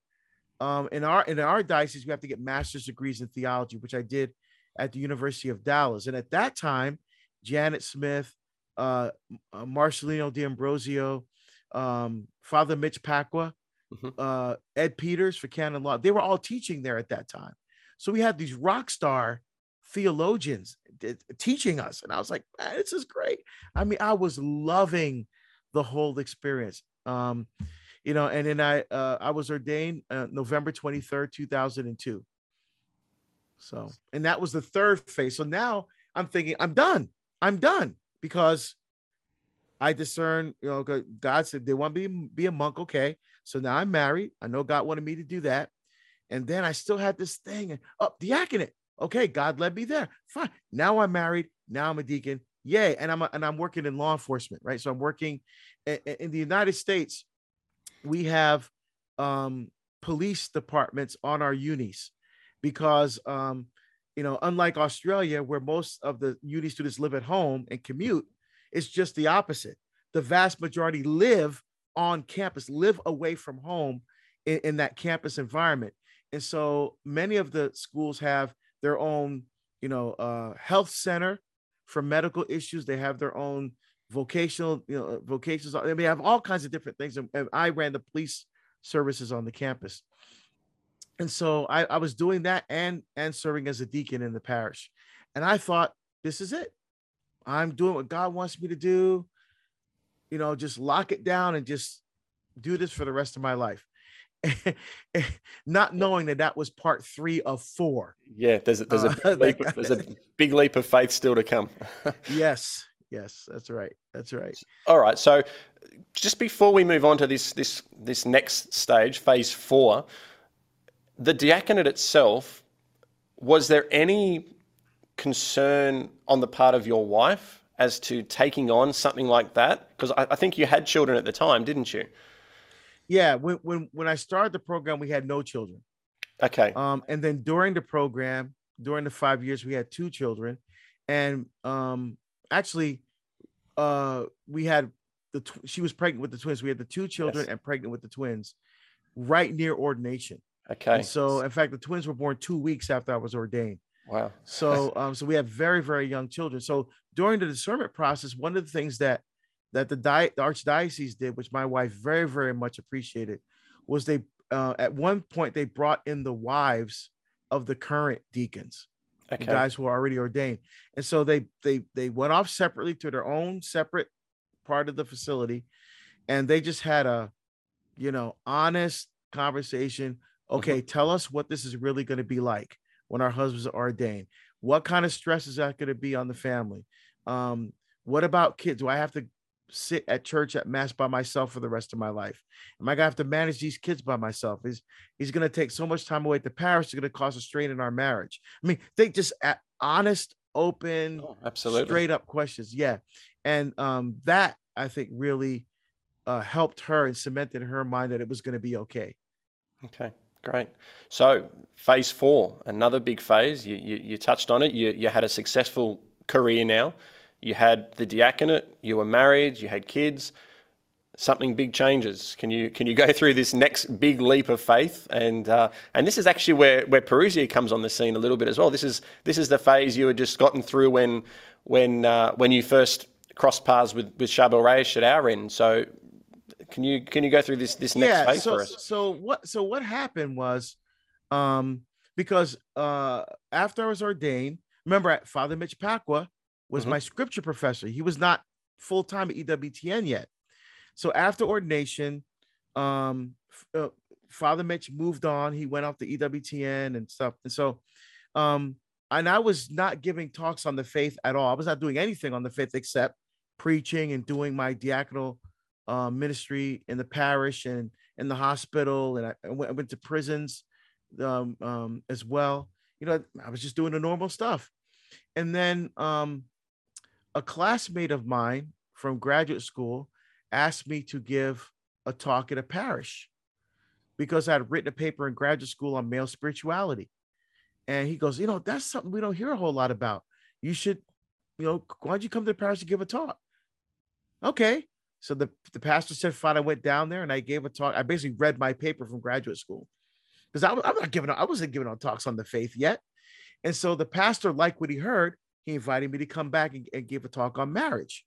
Um, in our in our diocese, we have to get master's degrees in theology, which I did at the University of Dallas. And at that time, Janet Smith, uh, uh Marcellino D'Ambrosio, um, Father Mitch Pacwa, mm-hmm. uh, Ed Peters for canon law, they were all teaching there at that time. So we had these rock star theologians teaching us, and I was like, this is great. I mean, I was loving the whole experience. Um, you know, and then I uh, I was ordained uh, November 23rd, 2002. So, and that was the third phase. So now I'm thinking I'm done. I'm done because I discern, you know, God said they want me to be a monk. Okay. So now I'm married. I know God wanted me to do that. And then I still had this thing and oh, diaconate. Okay, God led me there. Fine. Now I'm married. Now I'm a deacon. Yay. And I'm a, and I'm working in law enforcement, right? So I'm working in, in the United States we have um, police departments on our unis because um, you know unlike australia where most of the uni students live at home and commute it's just the opposite. The vast majority live on campus live away from home in, in that campus environment. And so many of the schools have their own you know uh, health center for medical issues. They have their own vocational, you know, vocations. I mean, I have all kinds of different things. And I ran the police services on the campus. And so I, I was doing that and and serving as a deacon in the parish. And I thought, this is it. I'm doing what God wants me to do. You know, just lock it down and just do this for the rest of my life. Not knowing that that was part three of four. Yeah, there's a, there's a, uh, leap, there's a big leap of faith still to come. yes, Yes, that's right. That's right. All right. So, just before we move on to this this this next stage, phase four, the diaconate itself, was there any concern on the part of your wife as to taking on something like that? Because I, I think you had children at the time, didn't you? Yeah. When when when I started the program, we had no children. Okay. Um, and then during the program, during the five years, we had two children, and um, actually uh we had the tw- she was pregnant with the twins. We had the two children yes. and pregnant with the twins right near ordination. Okay. And so in fact the twins were born 2 weeks after I was ordained. Wow. So um so we have very very young children. So during the discernment process one of the things that that the, di- the archdiocese did which my wife very very much appreciated was they uh, at one point they brought in the wives of the current deacons okay. guys who are already ordained. And so they they they went off separately to their own separate part of the facility, and they just had a, you know, honest conversation. Okay, mm-hmm. tell us what this is really going to be like when our husbands are ordained. What kind of stress is that going to be on the family? Um, what about kids? Do I have to sit at church at mass by myself for the rest of my life? Am I gonna have to manage these kids by myself? Is he's gonna take so much time away at the parish? It's gonna cause a strain in our marriage. I mean, think just at honest, open, oh, absolutely straight up questions. Yeah, and um, that I think really uh, helped her and cemented her mind that it was going to be okay. Okay, great. So phase four, another big phase. You you, you touched on it. You you had a successful career now you had the diaconate, you were married, you had kids. something big changes. Can you can you go through this next big leap of faith? And uh, and this is actually where where Parousia comes on the scene a little bit as well. This is this is the phase you had just gotten through when when uh, when you first crossed paths with with Charbel Raish at our end. So can you can you go through this this next yeah, phase so, for us? So what so what happened was um because uh after I was ordained, remember Father Mitch Pacwa was Mhm. my scripture professor. He was not full time at EWTN yet. So after ordination, um, uh, Father Mitch moved on. He went off to EWTN and stuff. And so, um, and I was not giving talks on the faith at all. I was not doing anything on the faith except preaching and doing my diaconal uh, ministry in the parish and in the hospital. And I, I went, I went to prisons um, um, as well. You know, I was just doing the normal stuff. And then um, a classmate of mine from graduate school asked me to give a talk at a parish because I had written a paper in graduate school on male spirituality. And he goes, You know, that's something we don't hear a whole lot about. You should, you know, why don't you come to the parish to give a talk? Okay. So the, the pastor said, Fine. I went down there and I gave a talk. I basically read my paper from graduate school because I'm not giving, I wasn't giving out talks on the faith yet. And so the pastor liked what he heard. He invited me to come back and, and give a talk on marriage.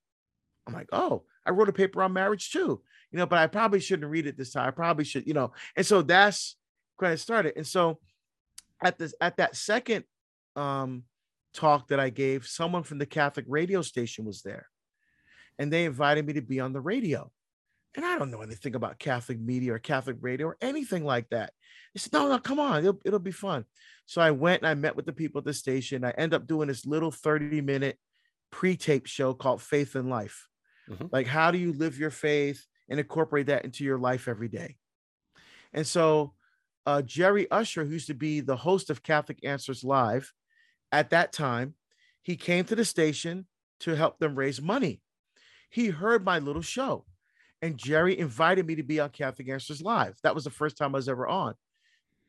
I'm like, oh, I wrote a paper on marriage too, you know, but I probably shouldn't read it this time. I probably should, you know. And so that's when it started. And so at this at that second um talk that I gave, someone from the Catholic radio station was there. And they invited me to be on the radio. And I don't know anything about Catholic media or Catholic radio or anything like that. They said, no, no, come on, it'll, it'll be fun. So I went and I met with the people at the station. I end up doing this little 30 minute pre-tape show called Faith in Life. Mhm. Like, how do you live your faith and incorporate that into your life every day? And so uh, Jerry Usher, who used to be the host of Catholic Answers Live at that time, he came to the station to help them raise money. He heard my little show, and Jerry invited me to be on Catholic Answers Live. That was the first time I was ever on.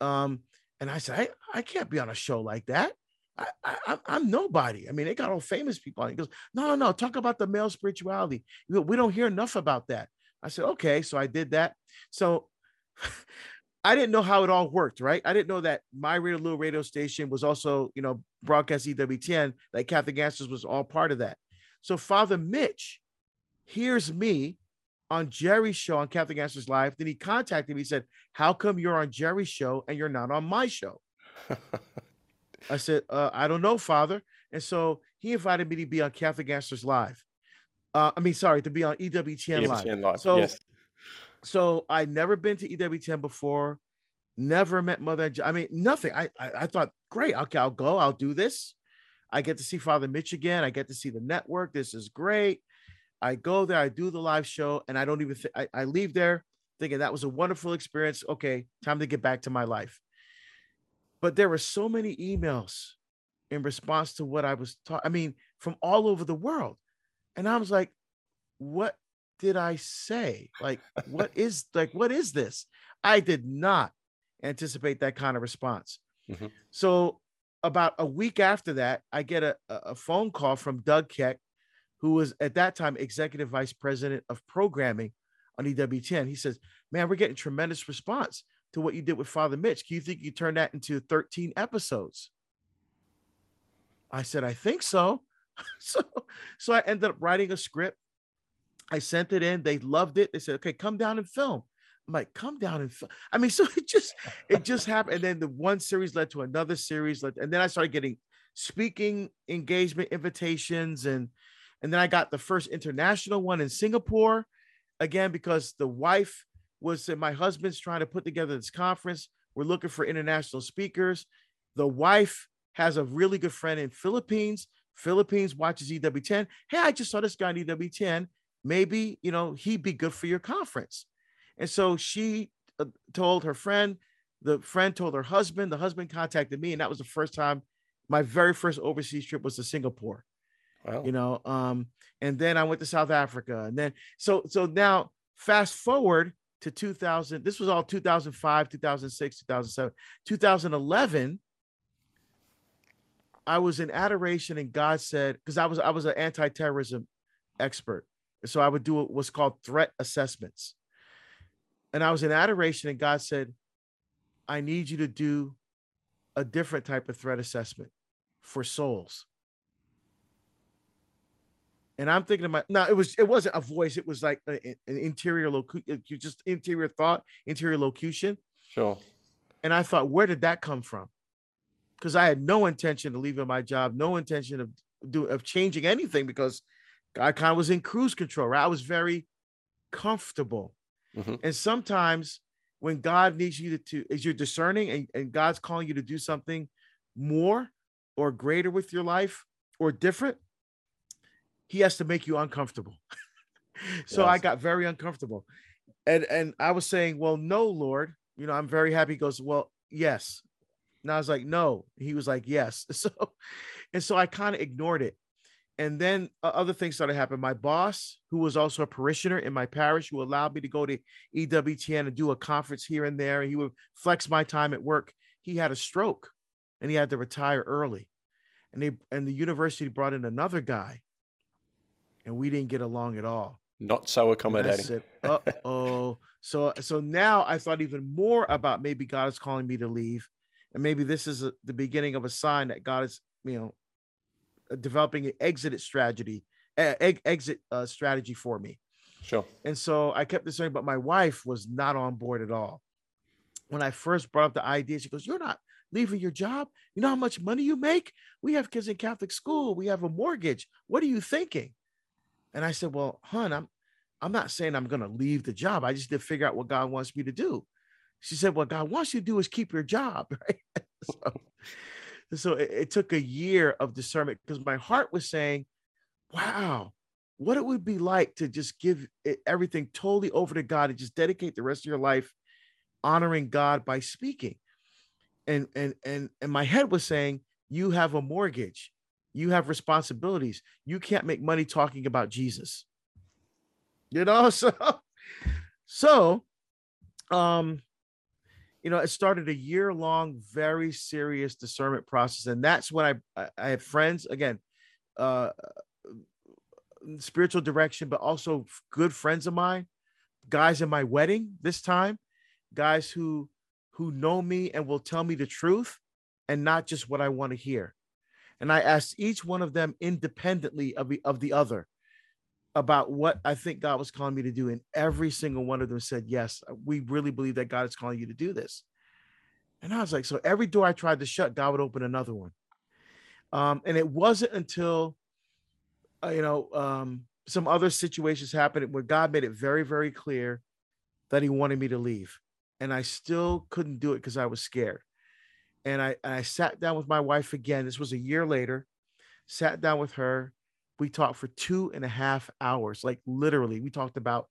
Um, and I said, I, I can't be on a show like that. I, I, I'm- I'm nobody. I mean, they got all famous people on. it." He goes, No, no, no. Talk about the male spirituality. We don't hear enough about that. I said, Okay. So I did that. So I didn't know how it all worked, right? I didn't know that my radio little radio station was also, you know, broadcast EWTN, like Catholic Answers was all part of that. So Father Mitch hears me on Jerry's show on Catholic Answers Live. Then he contacted me, he said, How come you're on Jerry's show and you're not on my show? I said, uh, I don't know, Father. And so he invited me to be on Catholic Answers Live. Uh, I mean, sorry, to be on E EWTN Live. Live, So, yes. so I'd never been to EWTN before, never met Mother. I mean, nothing. I, I I thought, great, okay, I'll go, I'll do this. I get to see Father Mitch again. I get to see the network. This is great. I go there, I do the live show, and I don't even think I, I leave there thinking that was a wonderful experience. Okay, time to get back to my life. But there were so many emails in response to what I was taught. I mean, from all over the world. And I was like, what did I say? Like, what is like, what is this? I did not anticipate that kind of response. Mhm. So about a week after that, I get a, a a phone call from Doug Keck, who was at that time executive vice president of programming on E EWTN. He says, Man, we're getting tremendous response to what you did with Father Mitch. Do you think you turn that into 13 episodes? I said, I think so. so, so I ended up writing a script. I sent it in. They loved it. They said, okay, come down and film. I'm like, come down and film. I mean, so it just, it just happened. And then the one series led to another series. led- And then I started getting speaking engagement invitations. And, and then I got the first international one in Singapore again, because the wife was my husband's trying to put together this conference. We're looking for international speakers. The wife has a really good friend in Philippines. Philippines watches EWTN. Hey, I just saw this guy on EWTN. Maybe you know he'd be good for your conference. And so she uh, told her friend. The friend told her husband. The husband contacted me, and that was the first time. My very first overseas trip was to Singapore Wow. you know um and then i went to south africa and then so so now fast forward to 2000 this was all 2005 2006 2007 2011 i was in adoration and god said because i was i was an anti-terrorism expert So I would do what's called threat assessments. And I was in adoration, and God said, I need you to do a different type of threat assessment for souls. And I'm thinking about now it was it wasn't a voice, it was like a, an interior locution, just interior thought, interior locution. Sure. And I thought, where did that come from? Because I had no intention of leaving my job, no intention of do of changing anything because I kind of was in cruise control. Right? I was very comfortable. Mm-hmm. And sometimes when God needs you to, to is you're discerning and, and God's calling you to do something more or greater with your life or different, he has to make you uncomfortable. so yes. I got very uncomfortable. And and I was saying, Well, no, Lord, you know, I'm very happy. He goes, Well, yes. And I was like, No. He was like, Yes. So and so I kind of ignored it. And then uh, other things started happening. My boss, who was also a parishioner in my parish, who allowed me to go to EWTN and do a conference here and there, and he would flex my time at work. He had a stroke and he had to retire early. And they and the university brought in another guy, and we didn't get along at all. Not so accommodating. uh oh. so so now I thought even more about maybe God is calling me to leave, and maybe this is a, the beginning of a sign that God is you know uh, developing an exit strategy, uh, exit uh, strategy for me. Sure. And so I kept this saying, but my wife was not on board at all. When I first brought up the idea, she goes, "You're not leaving your job. You know how much money you make? We have kids in Catholic school. We have a mortgage. What are you thinking?" And I said, "Well, hun, I'm I'm not saying I'm to leave the job. I just did figure out what God wants me to do." She said, "What God wants you to do is keep your job, right?" so, so it, it took a year of discernment because my heart was saying, wow, what it would be like to just give everything totally over to God and just dedicate the rest of your life honoring God by speaking. And and and and my head was saying, you have a mortgage, you have responsibilities, you can't make money talking about Jesus. You know, so so um you know, it started a year long, very serious discernment process. And that's when I, I had friends again, uh, spiritual direction, but also good friends of mine, guys in my wedding this time, guys who, who know me and will tell me the truth and not just what I want to hear. And I asked each one of them independently of the, of the other about what I think God was calling me to do. And every single one of them said, Yes, we really believe that God is calling you to do this. And I was like, So every door I tried to shut, God would open another one. Um, and it wasn't until, uh, you know, um, some other situations happened where God made it very, very clear that He wanted me to leave. And I still couldn't do it because I was scared. And I, I sat down with my wife again. This was a year later, sat down with her. We talked for two and a half hours like literally we talked about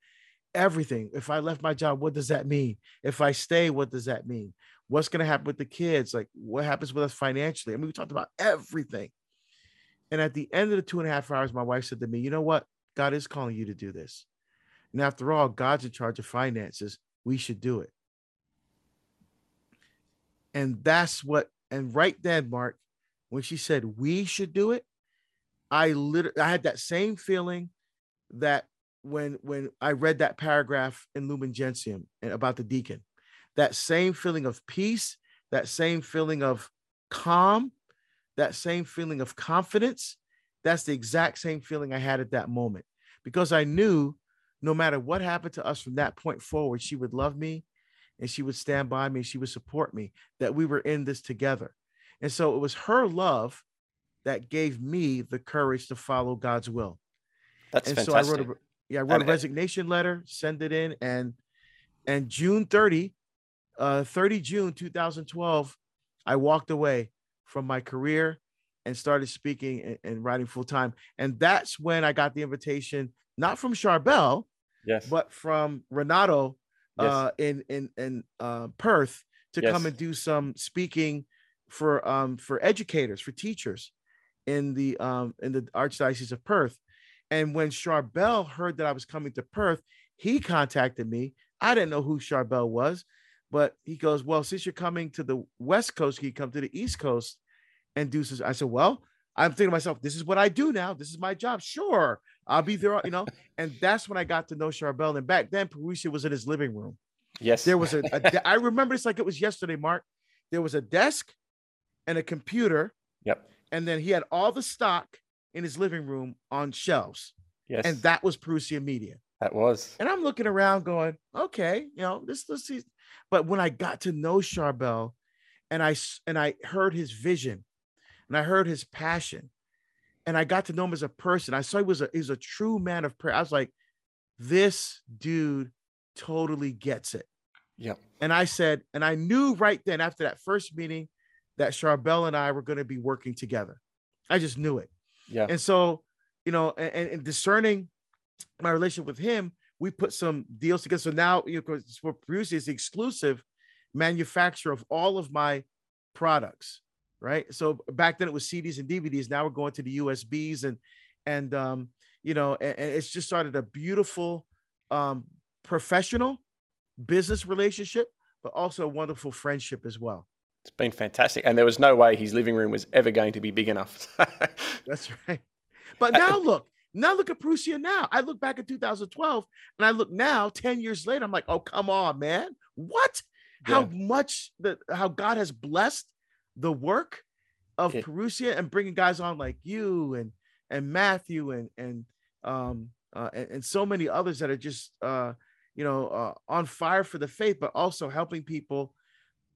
everything. If i left my job what does that mean? If i stay what does that mean? What's going to happen with the kids? Like what happens with us financially? I mean we talked about everything. And at the end of the two and a half hours my wife said to me you know what? God is calling you to do this. And after all god's in charge of finances. We should do it and that's what and right then mark when she said we should do it I literally I had that same feeling that when when I read that paragraph in Lumen Gentium about the deacon, that same feeling of peace, that same feeling of calm, that same feeling of confidence. That's the exact same feeling I had at that moment because I knew no matter what happened to us from that point forward, she would love me and she would stand by me, she would support me, that we were in this together. And so it was her love that gave me the courage to follow God's will. That's and fantastic. so I wrote a yeah, I wrote a resignation letter, send it in, and and June 30, uh 30 June 2012, I walked away from my career and started speaking and, and writing full time. And that's when I got the invitation, not from Charbel, yes, but from Renato yes. uh in in in uh Perth to yes. come and do some speaking for um for educators, for teachers in the um in the Archdiocese of Perth. And when Charbel heard that I was coming to Perth, he contacted me. I didn't know who Charbel was, but he goes, Well, since you're coming to the West Coast, can you come to the East Coast and do some? I said, Well, I'm thinking to myself, this is what I do now. This is my job. Sure, I'll be there, you know. and that's when I got to know Charbel. And back then, Parousia was in his living room. Yes. There was a, a de- I remember this like it was yesterday, Mark. There was a desk and a computer. Yep. And then he had all the stock in his living room on shelves. Yes. And that was Parousia Media. that was. And I'm looking around going, okay, you know, this, this is, but when I got to know Charbel and I, and I heard his vision and I heard his passion and I got to know him as a person, I saw he was a, he was a true man of prayer. I was like, this dude totally gets it. Yep. And I said, and I knew right then after that first meeting that Charbel and I were going to be working together. I just knew it. Yeah. And so, you know, and, and discerning my relationship with him, we put some deals together. So now, you know, for Bruce is the exclusive manufacturer of all of my products, right? So back then it was CDs and DVDs. Now we're going to the USBs and and um, you know, and, and it's just started a beautiful um professional business relationship, but also a wonderful friendship as well. It's been fantastic. And there was no way his living room was ever going to be big enough. That's right. But now look, now look at Parousia now. I look back at 2012 and I look now 10 years later. I'm like, oh, come on, man. What? How much that how God has blessed the work of Yeah. Parousia and bringing guys on like you and and Matthew and and um uh, and, and so many others that are just uh you know uh, on fire for the faith, but also helping people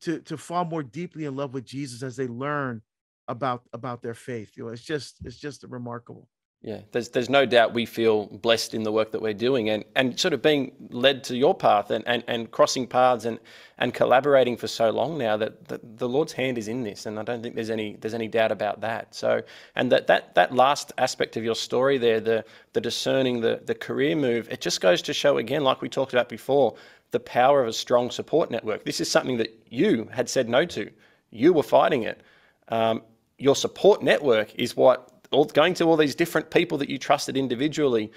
to to fall more deeply in love with Jesus as they learn about about their faith. You know, it's just it's just remarkable. Yeah, there's there's no doubt we feel blessed in the work that we're doing and, and sort of being led to your path and, and, and crossing paths and, and collaborating for so long now that the, the Lord's hand is in this and I don't think there's any there's any doubt about that. So and that, that, that last aspect of your story there, the the discerning the, the career move, it just goes to show again, like we talked about before, the power of a strong support network. This is something that you had said no to. You were fighting it. Um, your support network is what all going to all these different people that you trusted individually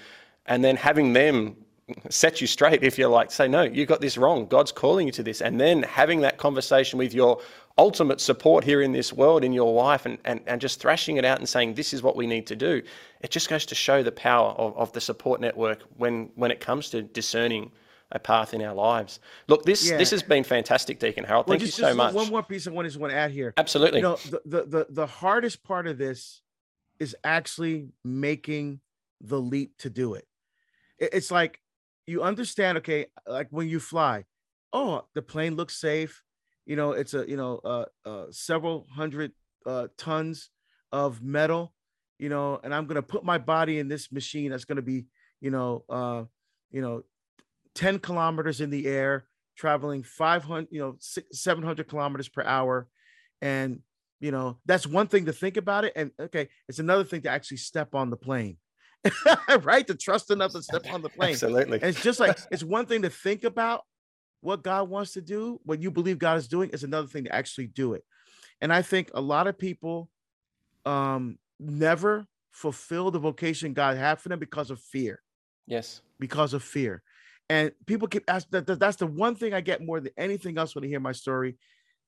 and then having them set you straight if you're like say no you got this wrong. God's calling you to this. And then having that conversation with your ultimate support here in this world in your wife and, and, and just thrashing it out and saying this is what we need to do. It just goes to show the power of, of the support network when when it comes to discerning a path in our lives. Look this Yeah. this has been fantastic deacon harold. Well, thank just- you so just much. One more piece I want to add here. absolutely. You know, the, the the the hardest part of this is actually making the leap to do it. It- It's like you understand, okay, like when you fly, oh, the plane looks safe. You know, it's a you know uh, uh several hundred uh tons of metal, you know, and I'm gonna put my body in this machine that's gonna be, you know, uh, you know, 10 kilometers in the air, traveling 500, you know, six, 700 kilometers per hour. And, you know, that's one thing to think about it. And okay, it's another thing to actually step on the plane, right? To trust enough to step on the plane. absolutely And it's just like, it's one thing to think about what God wants to do, what you believe God is doing, is another thing to actually do it. And I think a lot of people um, never fulfill the vocation God had for them because of fear yes because of fear. And people keep asking that, that- that's the one thing I get more than anything else when they hear my story.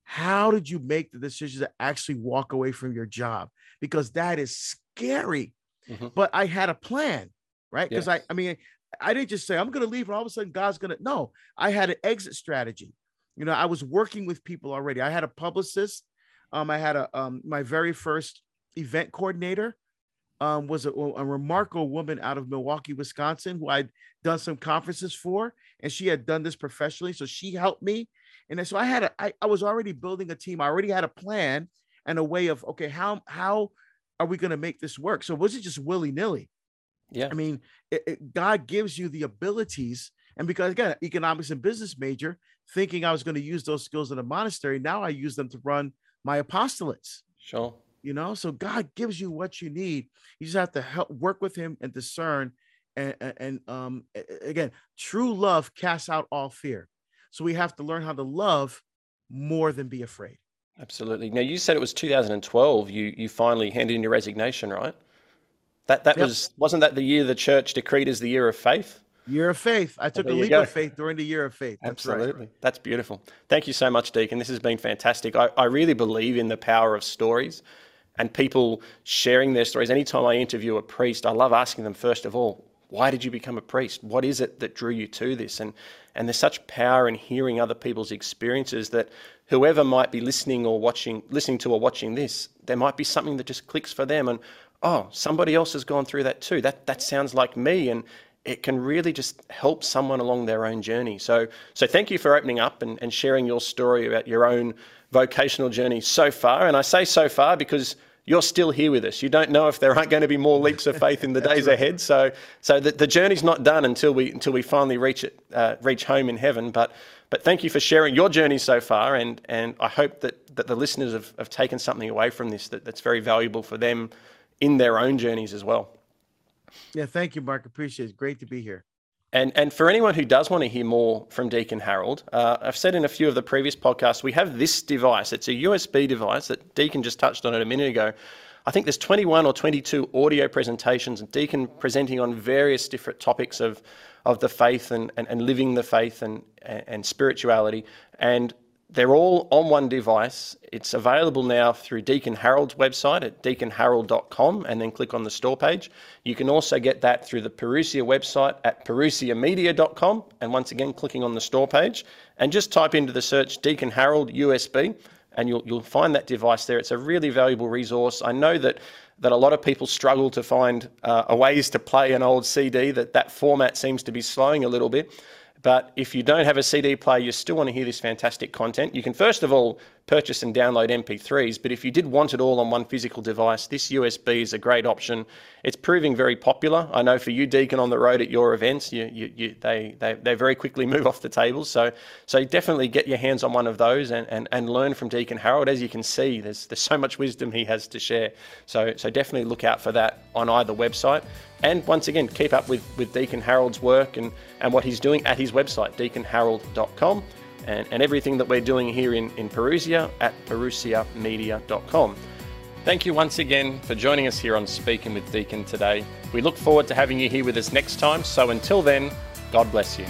How did you make the decision to actually walk away from your job? Because that is scary. Mhm. But I had a plan, right? Because I, I mean, I didn't just say I'm gonna leave and all of a sudden God's gonna no, I had an exit strategy. You know, I was working with people already. I had a publicist. Um, I had a um my very first event coordinator um, was a, a remarkable woman out of Milwaukee, Wisconsin, who I'd done some conferences for, and she had done this professionally. So she helped me, and so I had a, I, I was already building a team. I already had a plan and a way of okay, how how are we going to make this work? So was it just willy nilly? yeah I mean, it, it- God gives you the abilities, and because again, economics and business major, thinking I was going to use those skills in a monastery, now I use them to run my apostolates sure you know so god gives you what you need you just have to help work with him and discern and and, um again true love casts out all fear so we have to learn how to love more than be afraid Absolutely. Now you said it was 2012. You you finally handed in your resignation, right? That that Yep. was wasn't that the year the church decreed as the year of faith? year of faith i took a leap go. of faith during the year of faith That's right. Absolutely. That's beautiful. Thank you so much, Deacon. This has been fantastic. I, I really believe in the power of stories and people sharing their stories. Anytime I interview a priest, I love asking them, first of all, why did you become a priest? What is it that drew you to this? And, and there's such power in hearing other people's experiences that whoever might be listening or watching, listening to or watching this, there might be something that just clicks for them. And oh, somebody else has gone through that too. That, that sounds like me. And it can really just help someone along their own journey. So, so thank you for opening up and, and sharing your story about your own vocational journey so far. And I say so far because you're still here with us. You don't know if there aren't going to be more leaps of faith in the days right. ahead. So, so the, the journey's not done until we until we finally reach it, uh, reach home in heaven. But but thank you for sharing your journey so far, and and I hope that that the listeners have, have taken something away from this that, that's very valuable for them in their own journeys as well. Yeah, thank you, Mark. Appreciate it. Great to be here. And, and for anyone who does want to hear more from Deacon Harold, uh, I've said in a few of the previous podcasts, we have this device. It's a USB device that Deacon just touched on it a minute ago. I think there's 21 or 22 audio presentations and Deacon presenting on various different topics of, of the faith and, and, and living the faith and, and spirituality. And they're all on one device. It's available now through Deacon Harold's website at deaconharold.com and then click on the store page. You can also get that through the Parousia website at parousiamedia.com and once again clicking on the store page and just type into the search Deacon Harold USB and you'll, you'll find that device there. It's a really valuable resource. I know that that a lot of people struggle to find uh, ways to play an old CD, that that format seems to be slowing a little bit. But if you don't have a CD player, you still want to hear this fantastic content, you can first of all purchase and download MP3s. But if you did want it all on one physical device, this USB is a great option. It's proving very popular. I know for you, Deacon, on the road at your events, you, you, you, they, they, they very quickly move off the tables. So, so definitely get your hands on one of those and, and, and learn from Deacon Harold. As you can see, there's, there's so much wisdom he has to share. So, so definitely look out for that on either website. And once again, keep up with, with Deacon Harold's work and, and what he's doing at his website, deaconharold.com, and, and everything that we're doing here in, in Parousia at parousiamedia.com. Thank you once again for joining us here on Speaking with Deacon today. We look forward to having you here with us next time. So until then, God bless you.